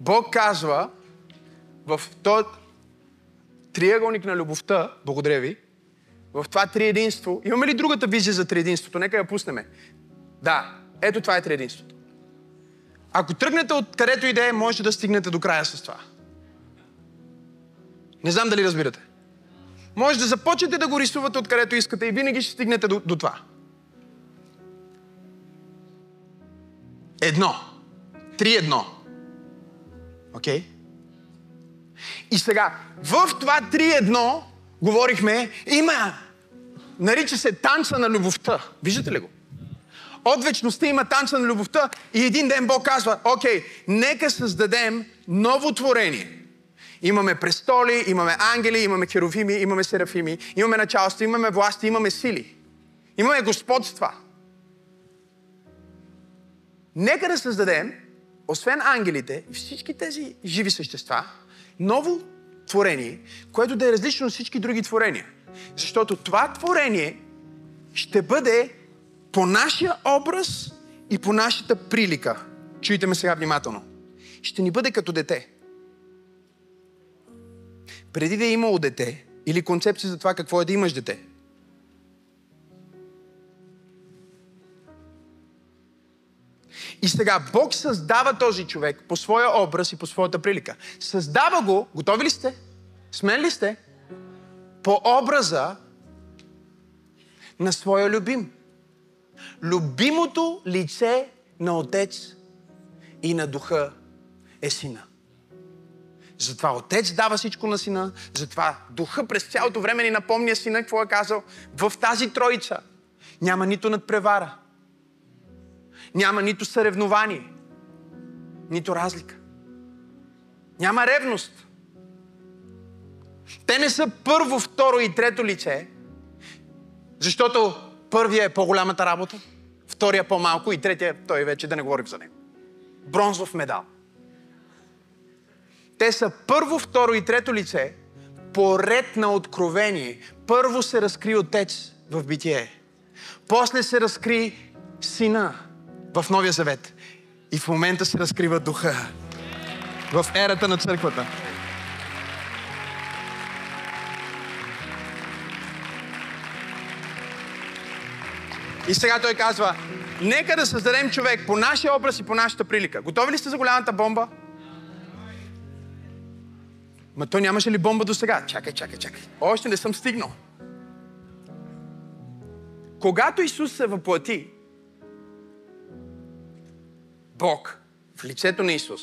Бог казва в този триъгълник на любовта, благодаря ви, в това триединство, имаме ли другата визия за триединството? Нека я пуснем. Да, ето това е триединството. Ако тръгнете от където идея, можете да стигнете до края с това. Не знам дали разбирате. Може да започнете да го рисувате откъдето искате и винаги ще стигнете до, до това. Едно. Три едно. Окей? Okay? И сега, в това три едно, говорихме, има, нарича се танца на любовта. Виждате ли го? От вечността има танца на любовта и един ден Бог казва, окей, нека създадем ново творение. Имаме престоли, имаме ангели, имаме херовими, имаме серафими, имаме началство, имаме власти, имаме сили. Имаме господства. Нека да създадем освен ангелите и всички тези живи същества, ново творение, което да е различно от всички други творения. Защото това творение ще бъде по нашия образ и по нашата прилика. Чуйте ме сега внимателно. Ще ни бъде като дете. Преди да е имало дете, или концепция за това какво е да имаш дете, И сега Бог създава този човек по своя образ и по своята прилика. Създава го, готови ли сте? Смен ли сте? По образа на своя любим. Любимото лице на Отец и на Духа е Сина. Затова Отец дава всичко на Сина, затова Духа през цялото време ни напомня Сина какво е казал. В тази троица няма нито надпревара, няма нито съревнование, нито разлика. Няма ревност. Те не са първо, второ и трето лице, защото първия е по-голямата работа, втория по-малко и третия, той вече да не говорим за него. Бронзов медал. Те са първо, второ и трето лице по ред на откровение. Първо се разкри Отец в битие. После се разкри Сина в Новия Завет. И в момента се разкрива духа в ерата на църквата. И сега той казва, нека да създадем човек по нашия образ и по нашата прилика. Готови ли сте за голямата бомба? Ма той нямаше ли бомба до сега? Чакай, чакай, чакай. Още не съм стигнал. Когато Исус се въплати, Бог в лицето на Исус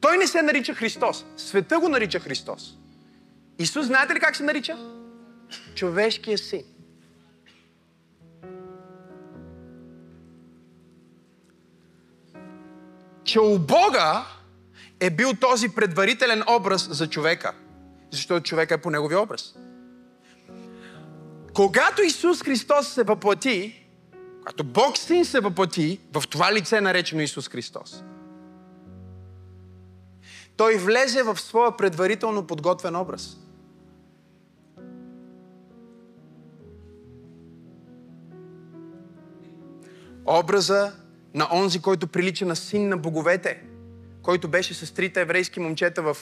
Той не се нарича Христос. Света го нарича Христос. Исус, знаете ли как се нарича? Човешкия син. Че у Бога е бил този предварителен образ за човека. Защото човека е по неговия образ. Когато Исус Христос се въплати, когато Бог Син се въплати в това лице, наречено Исус Христос, той влезе в своя предварително подготвен образ. Образа на онзи, който прилича на син на боговете, който беше с трите еврейски момчета в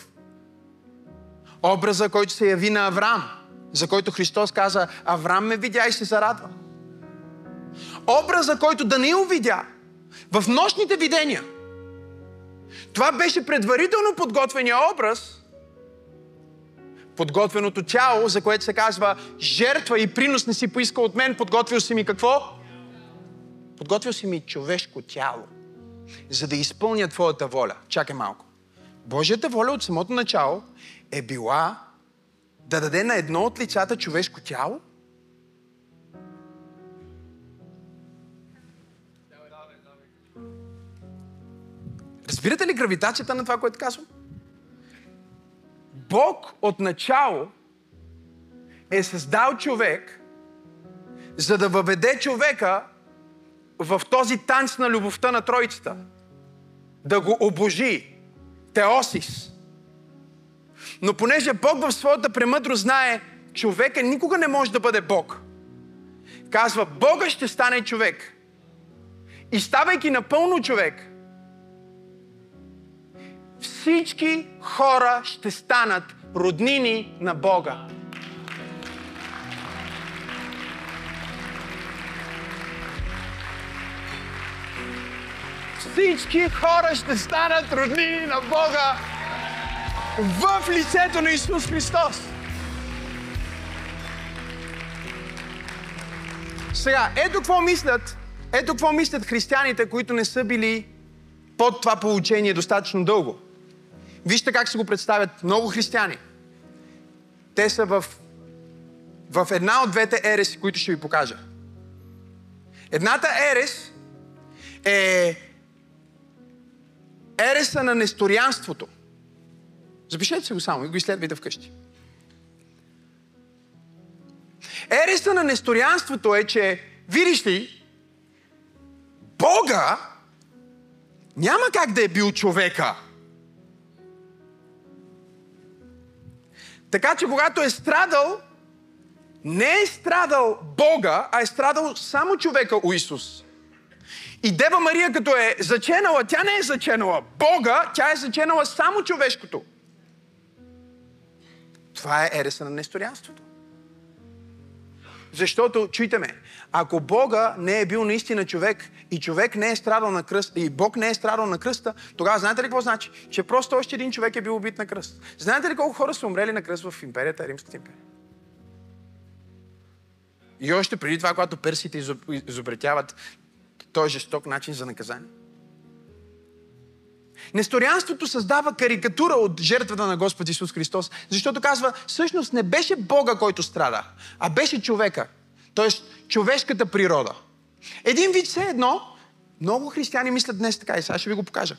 образа, който се яви на Авраам, за който Христос каза, Авраам ме видя и се зарадва. Образа, който Даниил видя в нощните видения. Това беше предварително подготвения образ, подготвеното тяло, за което се казва жертва и принос не си поискал от мен, подготвил си ми какво? Подготвил си ми човешко тяло, за да изпълня Твоята воля. Чакай малко. Божията воля от самото начало е била да даде на едно от лицата човешко тяло? Разбирате ли гравитацията на това, което казвам? Бог от начало е създал човек, за да въведе човека в този танц на любовта на Троицата. Да го обожи. Теосис. Но понеже Бог в своята премъдрост знае, човека никога не може да бъде Бог. Казва, Бога ще стане човек. И ставайки напълно човек, всички хора ще станат роднини на Бога. Всички хора ще станат роднини на Бога в лицето на Исус Христос. Сега, ето какво мислят, ето какво мислят християните, които не са били под това получение достатъчно дълго. Вижте как се го представят много християни. Те са в, в една от двете ереси, които ще ви покажа. Едната ерес е ереса на несторианството. Запишете се го само и го изследвайте вкъщи. Ереса на несторианството е, че, видиш ли, Бога няма как да е бил човека. Така че когато е страдал, не е страдал Бога, а е страдал само човека у Исус. И Дева Мария, като е заченала, тя не е заченала Бога, тя е заченала само човешкото. Това е ереса на несторианството. Защото, чуйте ме, ако Бога не е бил наистина човек и човек не е страдал на кръста, и Бог не е страдал на кръста, тогава знаете ли какво значи? Че просто още един човек е бил убит на кръст. Знаете ли колко хора са умрели на кръст в империята, Римската империя? И още преди това, когато персите изобретяват този жесток начин за наказание. Несторианството създава карикатура от жертвата на Господ Исус Христос, защото казва, всъщност не беше Бога, който страда, а беше човека. Тоест, човешката природа. Един вид все едно, много християни мислят днес така и сега ще ви го покажа.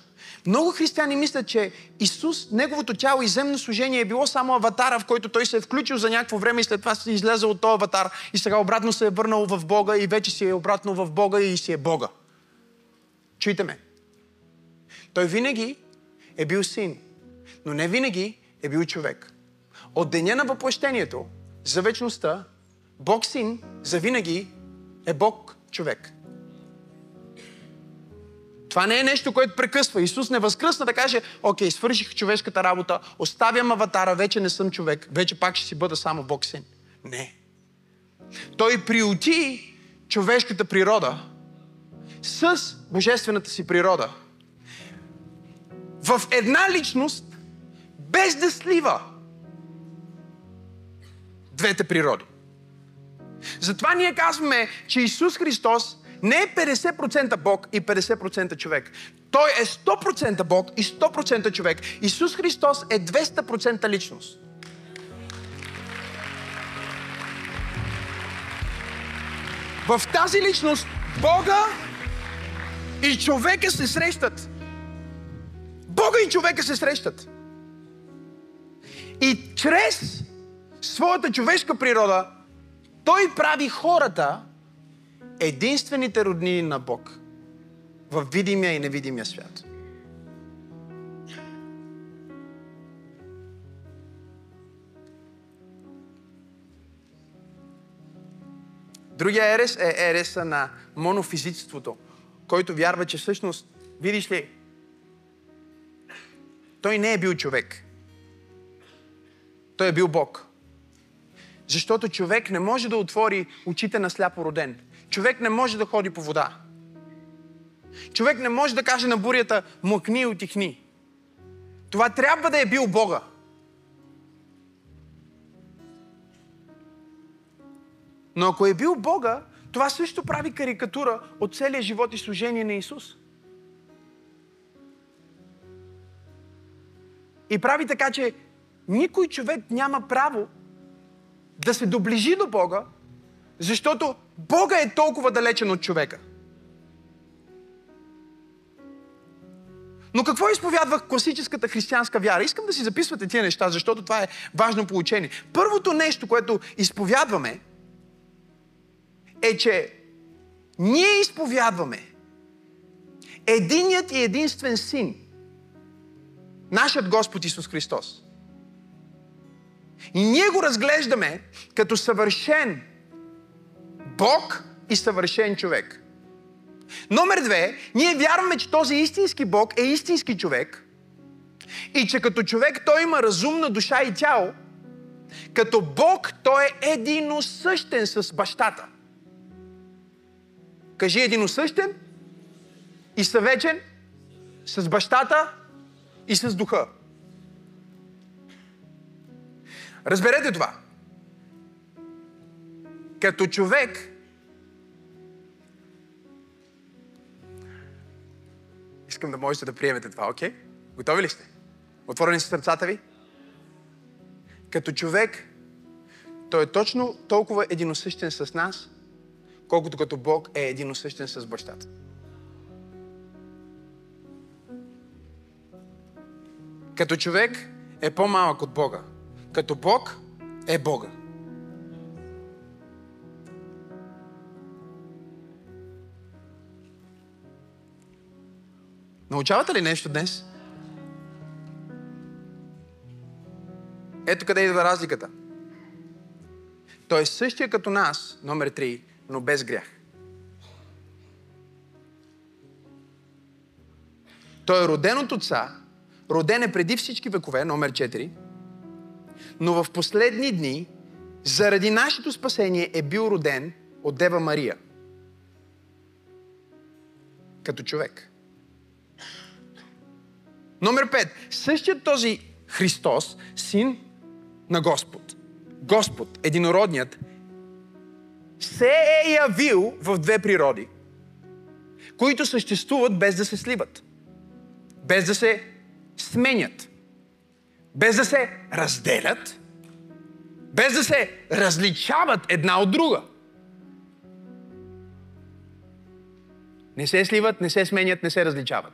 Много християни мислят, че Исус, неговото тяло и земно служение е било само аватара, в който той се е включил за някакво време и след това се излезе от този аватар и сега обратно се е върнал в Бога и вече си е обратно в Бога и си е Бога. Чуйте ме. Той винаги е бил син, но не винаги е бил човек. От деня на въплъщението за вечността, Бог син за винаги е Бог човек. Това не е нещо, което прекъсва. Исус не възкръсна да каже, окей, свърших човешката работа, оставям аватара, вече не съм човек, вече пак ще си бъда само Бог син. Не. Той приоти човешката природа с божествената си природа в една личност, без да слива двете природи. Затова ние казваме, че Исус Христос не е 50% Бог и 50% човек. Той е 100% Бог и 100% човек. Исус Христос е 200% личност. В тази личност Бога и човека се срещат. Бога и човека се срещат. И чрез своята човешка природа, той прави хората единствените роднини на Бог в видимия и невидимия свят. Другия ерес е ереса на монофизичеството, който вярва, че всъщност, видиш ли, той не е бил човек. Той е бил Бог. Защото човек не може да отвори очите на сляпо роден. Човек не може да ходи по вода. Човек не може да каже на бурята, мъкни и отихни. Това трябва да е бил Бога. Но ако е бил Бога, това също прави карикатура от целия живот и служение на Исус. И прави така, че никой човек няма право да се доближи до Бога, защото Бога е толкова далечен от човека. Но какво изповядва класическата християнска вяра? Искам да си записвате тия неща, защото това е важно получение. Първото нещо, което изповядваме, е, че ние изповядваме единият и единствен син, нашият Господ Исус Христос. И ние го разглеждаме като съвършен Бог и съвършен човек. Номер две, ние вярваме, че този истински Бог е истински човек и че като човек той има разумна душа и тяло, като Бог той е единосъщен с бащата. Кажи единосъщен и съвечен с бащата и с духа. Разберете това. Като човек, искам да можете да приемете това, окей? Okay? Готови ли сте? Отворени са сърцата ви? Като човек, той е точно толкова единосъщен с нас, колкото като Бог е единосъщен с бащата. Като човек е по-малък от Бога. Като Бог е Бога. Научавате ли нещо днес? Ето къде идва разликата. Той е същия като нас, номер 3, но без грях. Той е роден от отца, роден е преди всички векове, номер 4, но в последни дни, заради нашето спасение, е бил роден от Дева Мария. Като човек. Номер 5. Същият този Христос, син на Господ, Господ, единородният, се е явил в две природи, които съществуват без да се сливат, без да се сменят, без да се разделят, без да се различават една от друга. Не се сливат, не се сменят, не се различават.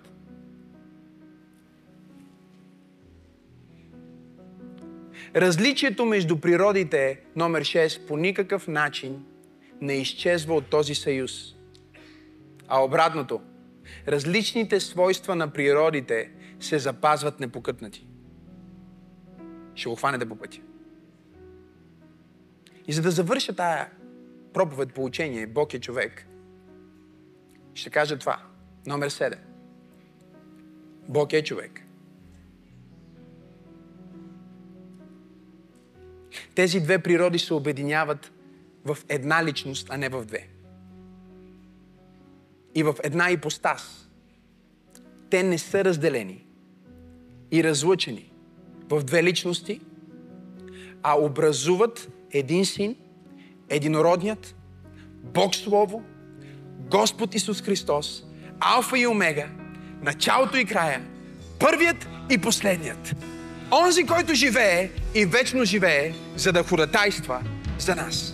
Различието между природите, номер 6, по никакъв начин не изчезва от този съюз. А обратното, различните свойства на природите се запазват непокътнати. Ще го хванете по пътя. И за да завърша тая проповед по учение, Бог е човек, ще кажа това. Номер 7. Бог е човек. Тези две природи се обединяват в една личност, а не в две. И в една ипостас. Те не са разделени и разлъчени в две личности, а образуват един син, единородният, Бог Слово, Господ Исус Христос, Алфа и Омега, началото и края, първият и последният. Онзи, който живее и вечно живее, за да ходатайства за нас.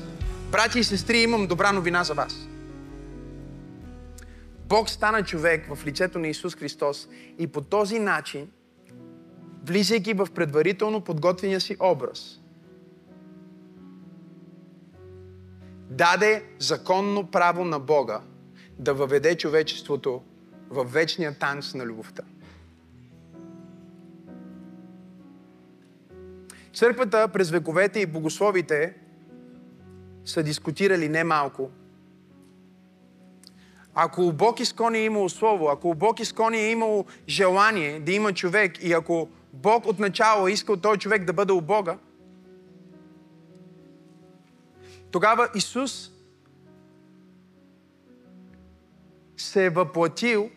Брати и сестри, имам добра новина за вас. Бог стана човек в лицето на Исус Христос и по този начин, влизайки в предварително подготвения си образ, даде законно право на Бога да въведе човечеството в вечния танц на любовта. Църквата през вековете и богословите са дискутирали немалко. Ако Бог изкони е имало слово, ако Бог изкони е имало желание да има човек и ако Бог отначало е искал този човек да бъде у Бога, тогава Исус се е въплатил,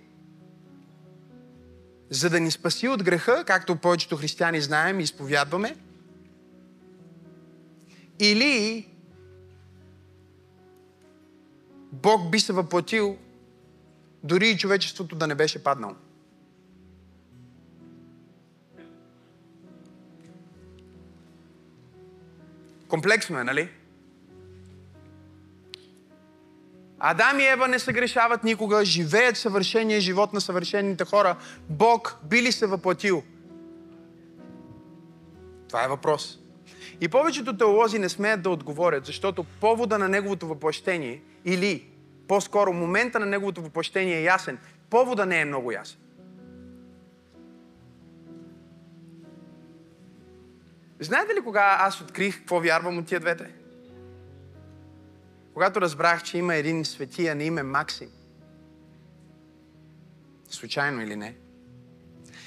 за да ни спаси от греха, както повечето християни знаем и изповядваме, или Бог би се въплатил дори и човечеството да не беше паднало. Комплексно е, нали? Адам и Ева не съгрешават никога, живеят съвършения живот на съвършените хора. Бог би ли се въплатил? Това е въпрос. И повечето теолози не смеят да отговорят, защото повода на неговото въплъщение или по-скоро момента на неговото въплъщение е ясен, повода не е много ясен. Знаете ли кога аз открих какво вярвам от тия двете? Когато разбрах, че има един светия на име Максим. Случайно или не?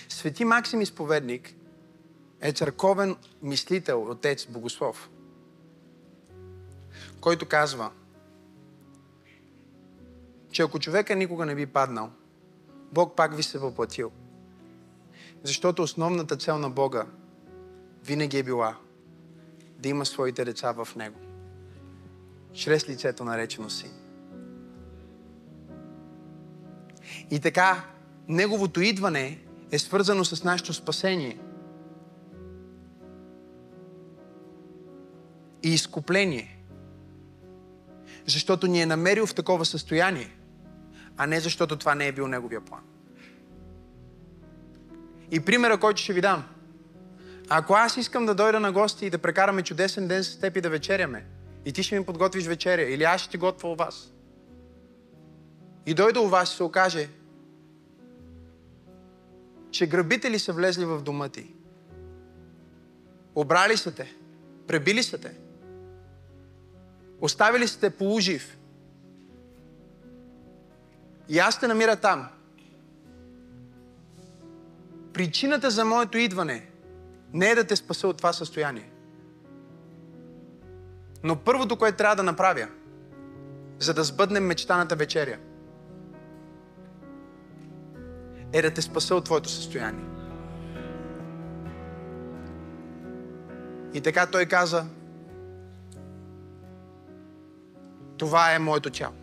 Свети Максим изповедник е църковен мислител, отец, богослов, който казва, че ако човека никога не би паднал, Бог пак ви се въплатил. Защото основната цел на Бога винаги е била да има своите деца в Него. Чрез лицето наречено Син. И така, Неговото идване е свързано с нашето спасение – и изкупление. Защото ни е намерил в такова състояние, а не защото това не е бил неговия план. И примера, който ще ви дам. Ако аз искам да дойда на гости и да прекараме чудесен ден с теб и да вечеряме, и ти ще ми подготвиш вечеря, или аз ще ти готвя у вас. И дойда у вас и се окаже, че грабители са влезли в дома ти. Обрали са те, пребили са те, Оставили сте полужив. И аз те намира там. Причината за моето идване не е да те спаса от това състояние. Но първото, което трябва да направя, за да сбъднем мечтаната вечеря, е да те спаса от твоето състояние. И така той каза, Това е моето тяло.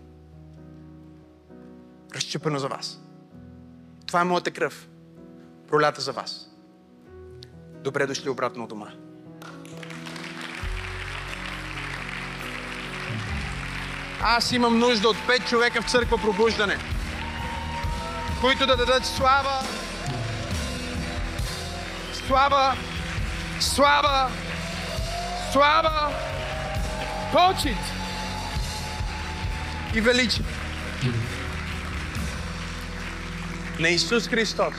Разчупено за вас. Това е моята кръв. Пролята за вас. Добре дошли обратно от дома. Аз имам нужда от пет човека в църква пробуждане, които да дадат слава, слава, слава, слава, почет и величие на Исус Христос.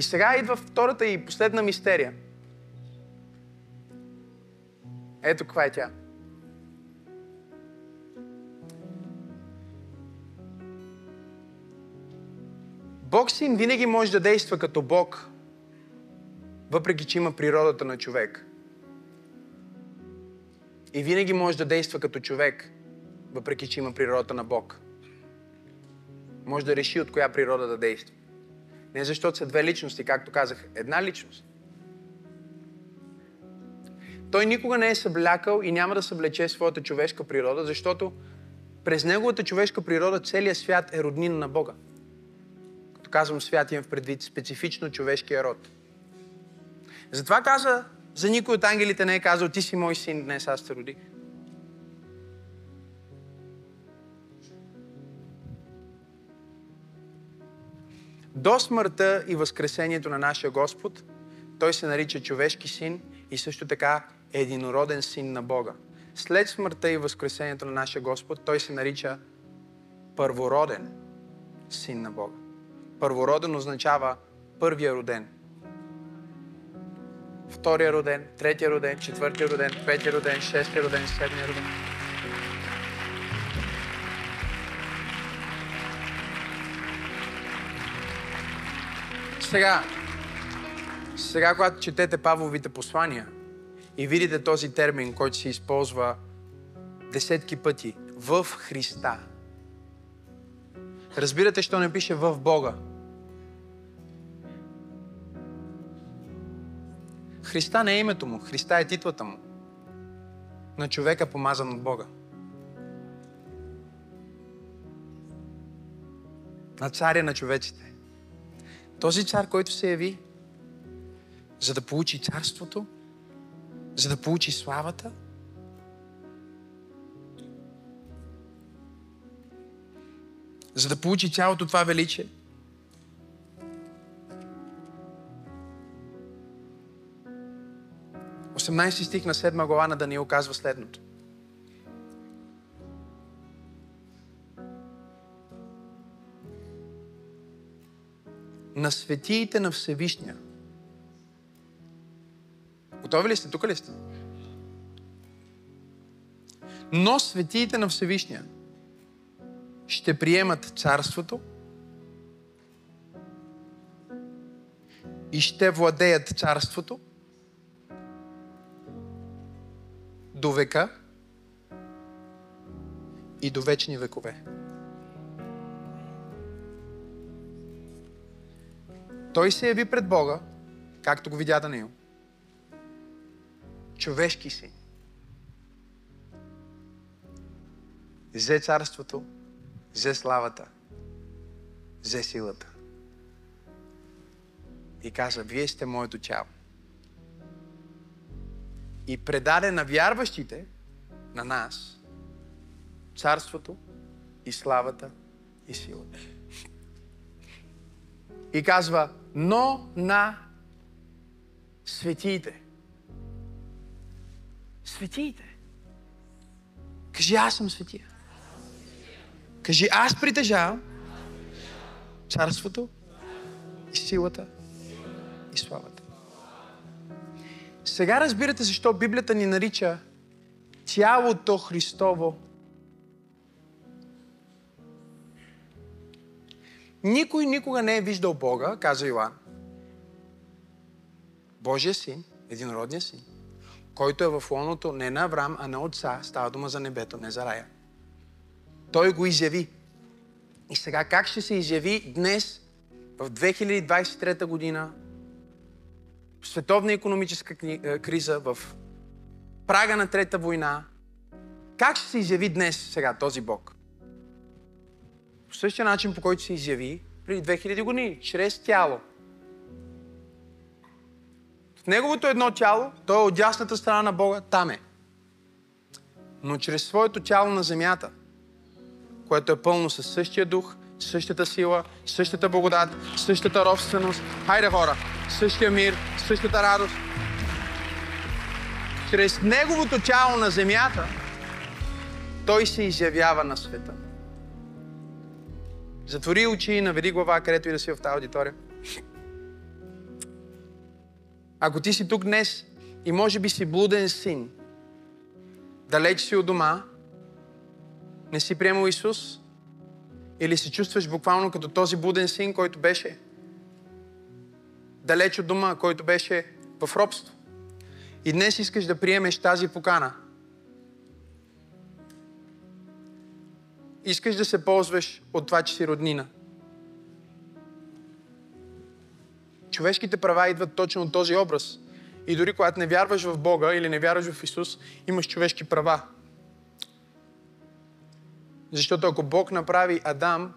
И сега идва втората и последна мистерия. Ето каква е тя. Бог син винаги може да действа като Бог, въпреки че има природата на човек. И винаги може да действа като човек, въпреки че има природата на Бог. Може да реши от коя природа да действа. Не защото са две личности, както казах, една личност. Той никога не е съблякал и няма да съблече своята човешка природа, защото през неговата човешка природа целият свят е роднина на Бога. Като казвам свят, имам в предвид специфично човешкия род. Затова каза, за никой от ангелите не е казал, ти си мой син, днес аз те родих. До смъртта и възкресението на нашия Господ, той се нарича човешки син и също така единороден син на Бога. След смъртта и възкресението на нашия Господ, той се нарича първороден син на Бога. Първороден означава първия роден. Втория роден, третия роден, четвъртия роден, петия роден, шестия роден, седмия роден. Сега, сега, когато четете Павловите послания и видите този термин, който се използва десетки пъти в Христа, разбирате, що не пише в Бога. Христа не е името му, Христа е титлата му. На човека помазан от Бога. На царя на човеците. Този цар, който се яви, за да получи царството, за да получи славата, за да получи цялото това величие. Осемнайсти стих на седма глава на Даниил казва следното. На светиите на Всевишния. Готови ли сте? Тук ли сте? Но светиите на Всевишния ще приемат царството и ще владеят царството до века и до вечни векове. Той се яви пред Бога, както го видя Даниил. Човешки си. Взе царството, взе славата, взе силата. И каза, вие сте моето тяло. И предаде на вярващите, на нас, царството и славата и силата. И казва, но на светиите. Светиите. Кажи, аз съм светия. Кажи, аз притежавам царството и силата и славата. Сега разбирате защо Библията ни нарича тялото Христово. Никой никога не е виждал Бога, каза Йоан. Божия син, единородния син, който е в лоното не на Авраам, а на Отца, става дума за небето, не за рая. Той го изяви. И сега как ще се изяви днес, в 2023 година, в световна економическа криза, в прага на трета война, как ще се изяви днес сега този Бог? По същия начин, по който се изяви преди 2000 години, чрез тяло. В неговото едно тяло, той е от дясната страна на Бога, там е. Но чрез своето тяло на земята, което е пълно със същия дух, същата сила, същата благодат, същата родственост. Хайде хора, същия мир, същата радост. Чрез неговото тяло на земята, той се изявява на света. Затвори очи наведи глава, където и да си в тази аудитория. Ако ти си тук днес и може би си блуден син, далеч си от дома, не си приемал Исус? Или се чувстваш буквално като този буден син, който беше далеч от дома, който беше в робство? И днес искаш да приемеш тази покана. Искаш да се ползваш от това, че си роднина. Човешките права идват точно от този образ. И дори когато не вярваш в Бога или не вярваш в Исус, имаш човешки права. Защото ако Бог направи Адам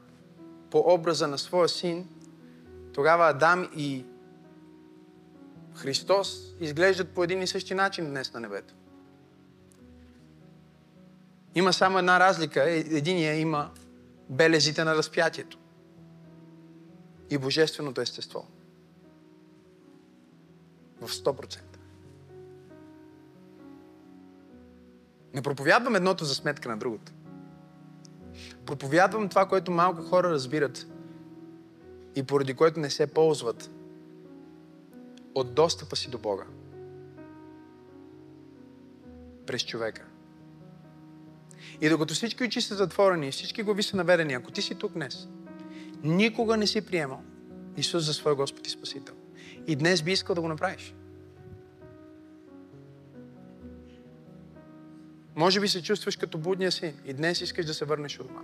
по образа на своя син, тогава Адам и Христос изглеждат по един и същи начин днес на небето. Има само една разлика. Е, единия има белезите на разпятието и божественото естество. В 100%. Не проповядвам едното за сметка на другото. Проповядвам това, което малко хора разбират и поради което не се ползват от достъпа си до Бога. През човека. И докато всички очи са затворени, всички глави са наведени, ако ти си тук днес, никога не си приемал Исус за свой Господ и Спасител. И днес би искал да го направиш. Може би се чувстваш като будния син и днес искаш да се върнеш от дома.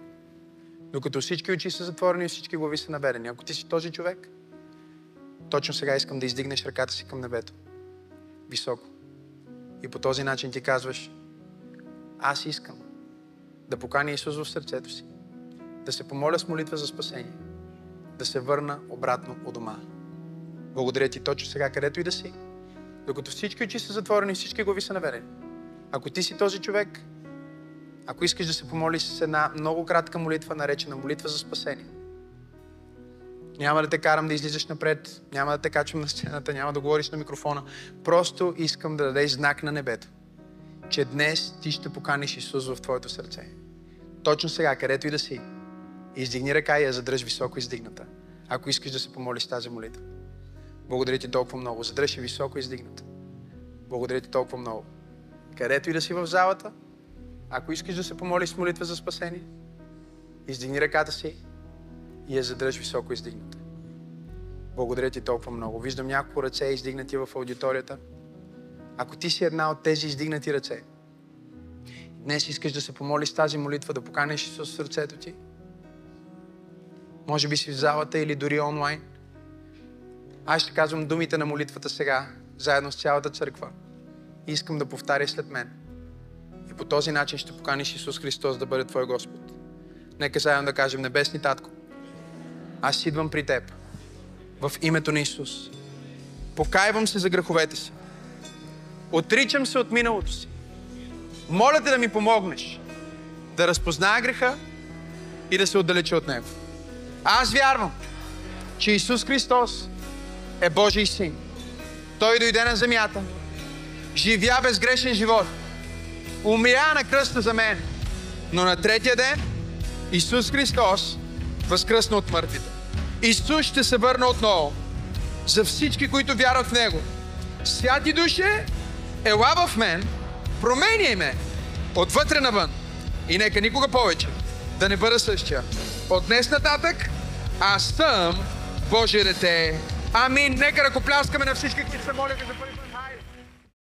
Докато всички очи са затворени и всички глави са наведени. Ако ти си този човек, точно сега искам да издигнеш ръката си към небето. Високо. И по този начин ти казваш, аз искам да поканя Исус в сърцето си, да се помоля с молитва за спасение, да се върна обратно у дома. Благодаря ти точно сега, където и да си, докато всички очи са затворени, всички глави са наведени. Ако ти си този човек, ако искаш да се помолиш с една много кратка молитва, наречена молитва за спасение, няма да те карам да излизаш напред, няма да те качвам на сцената, няма да говориш на микрофона. Просто искам да дадеш знак на небето, че днес ти ще поканиш Исус в твоето сърце. Точно сега, където и да си, издигни ръка и я задръж високо издигната, ако искаш да се помолиш тази молитва. Благодаря ти толкова много. Задръж я високо издигната. Благодаря ти толкова много където и да си в залата, ако искаш да се помолиш с молитва за спасение, издигни ръката си и я задръж високо издигната. Благодаря ти толкова много. Виждам няколко ръце издигнати в аудиторията. Ако ти си една от тези издигнати ръце, днес искаш да се помолиш тази молитва, да поканеш Исус в сърцето ти, може би си в залата или дори онлайн. Аз ще казвам думите на молитвата сега, заедно с цялата църква и искам да повтаряш след мен. И по този начин ще поканиш Исус Христос да бъде Твой Господ. Нека заедно да кажем, Небесни Татко, аз идвам при Теб в името на Исус. Покайвам се за греховете си. Отричам се от миналото си. Моля те да ми помогнеш да разпозная греха и да се отдалеча от него. Аз вярвам, че Исус Христос е Божий син. Той дойде на земята, живя безгрешен живот. Умря на кръста за мен. Но на третия ден Исус Христос възкръсна от мъртвите. Исус ще се върне отново за всички, които вярват в Него. Святи душе, ела в мен, променяй ме отвътре навън и нека никога повече да не бъда същия. От днес нататък аз съм Божие дете. Амин. Нека ръкопляскаме на всички, които се молят за първи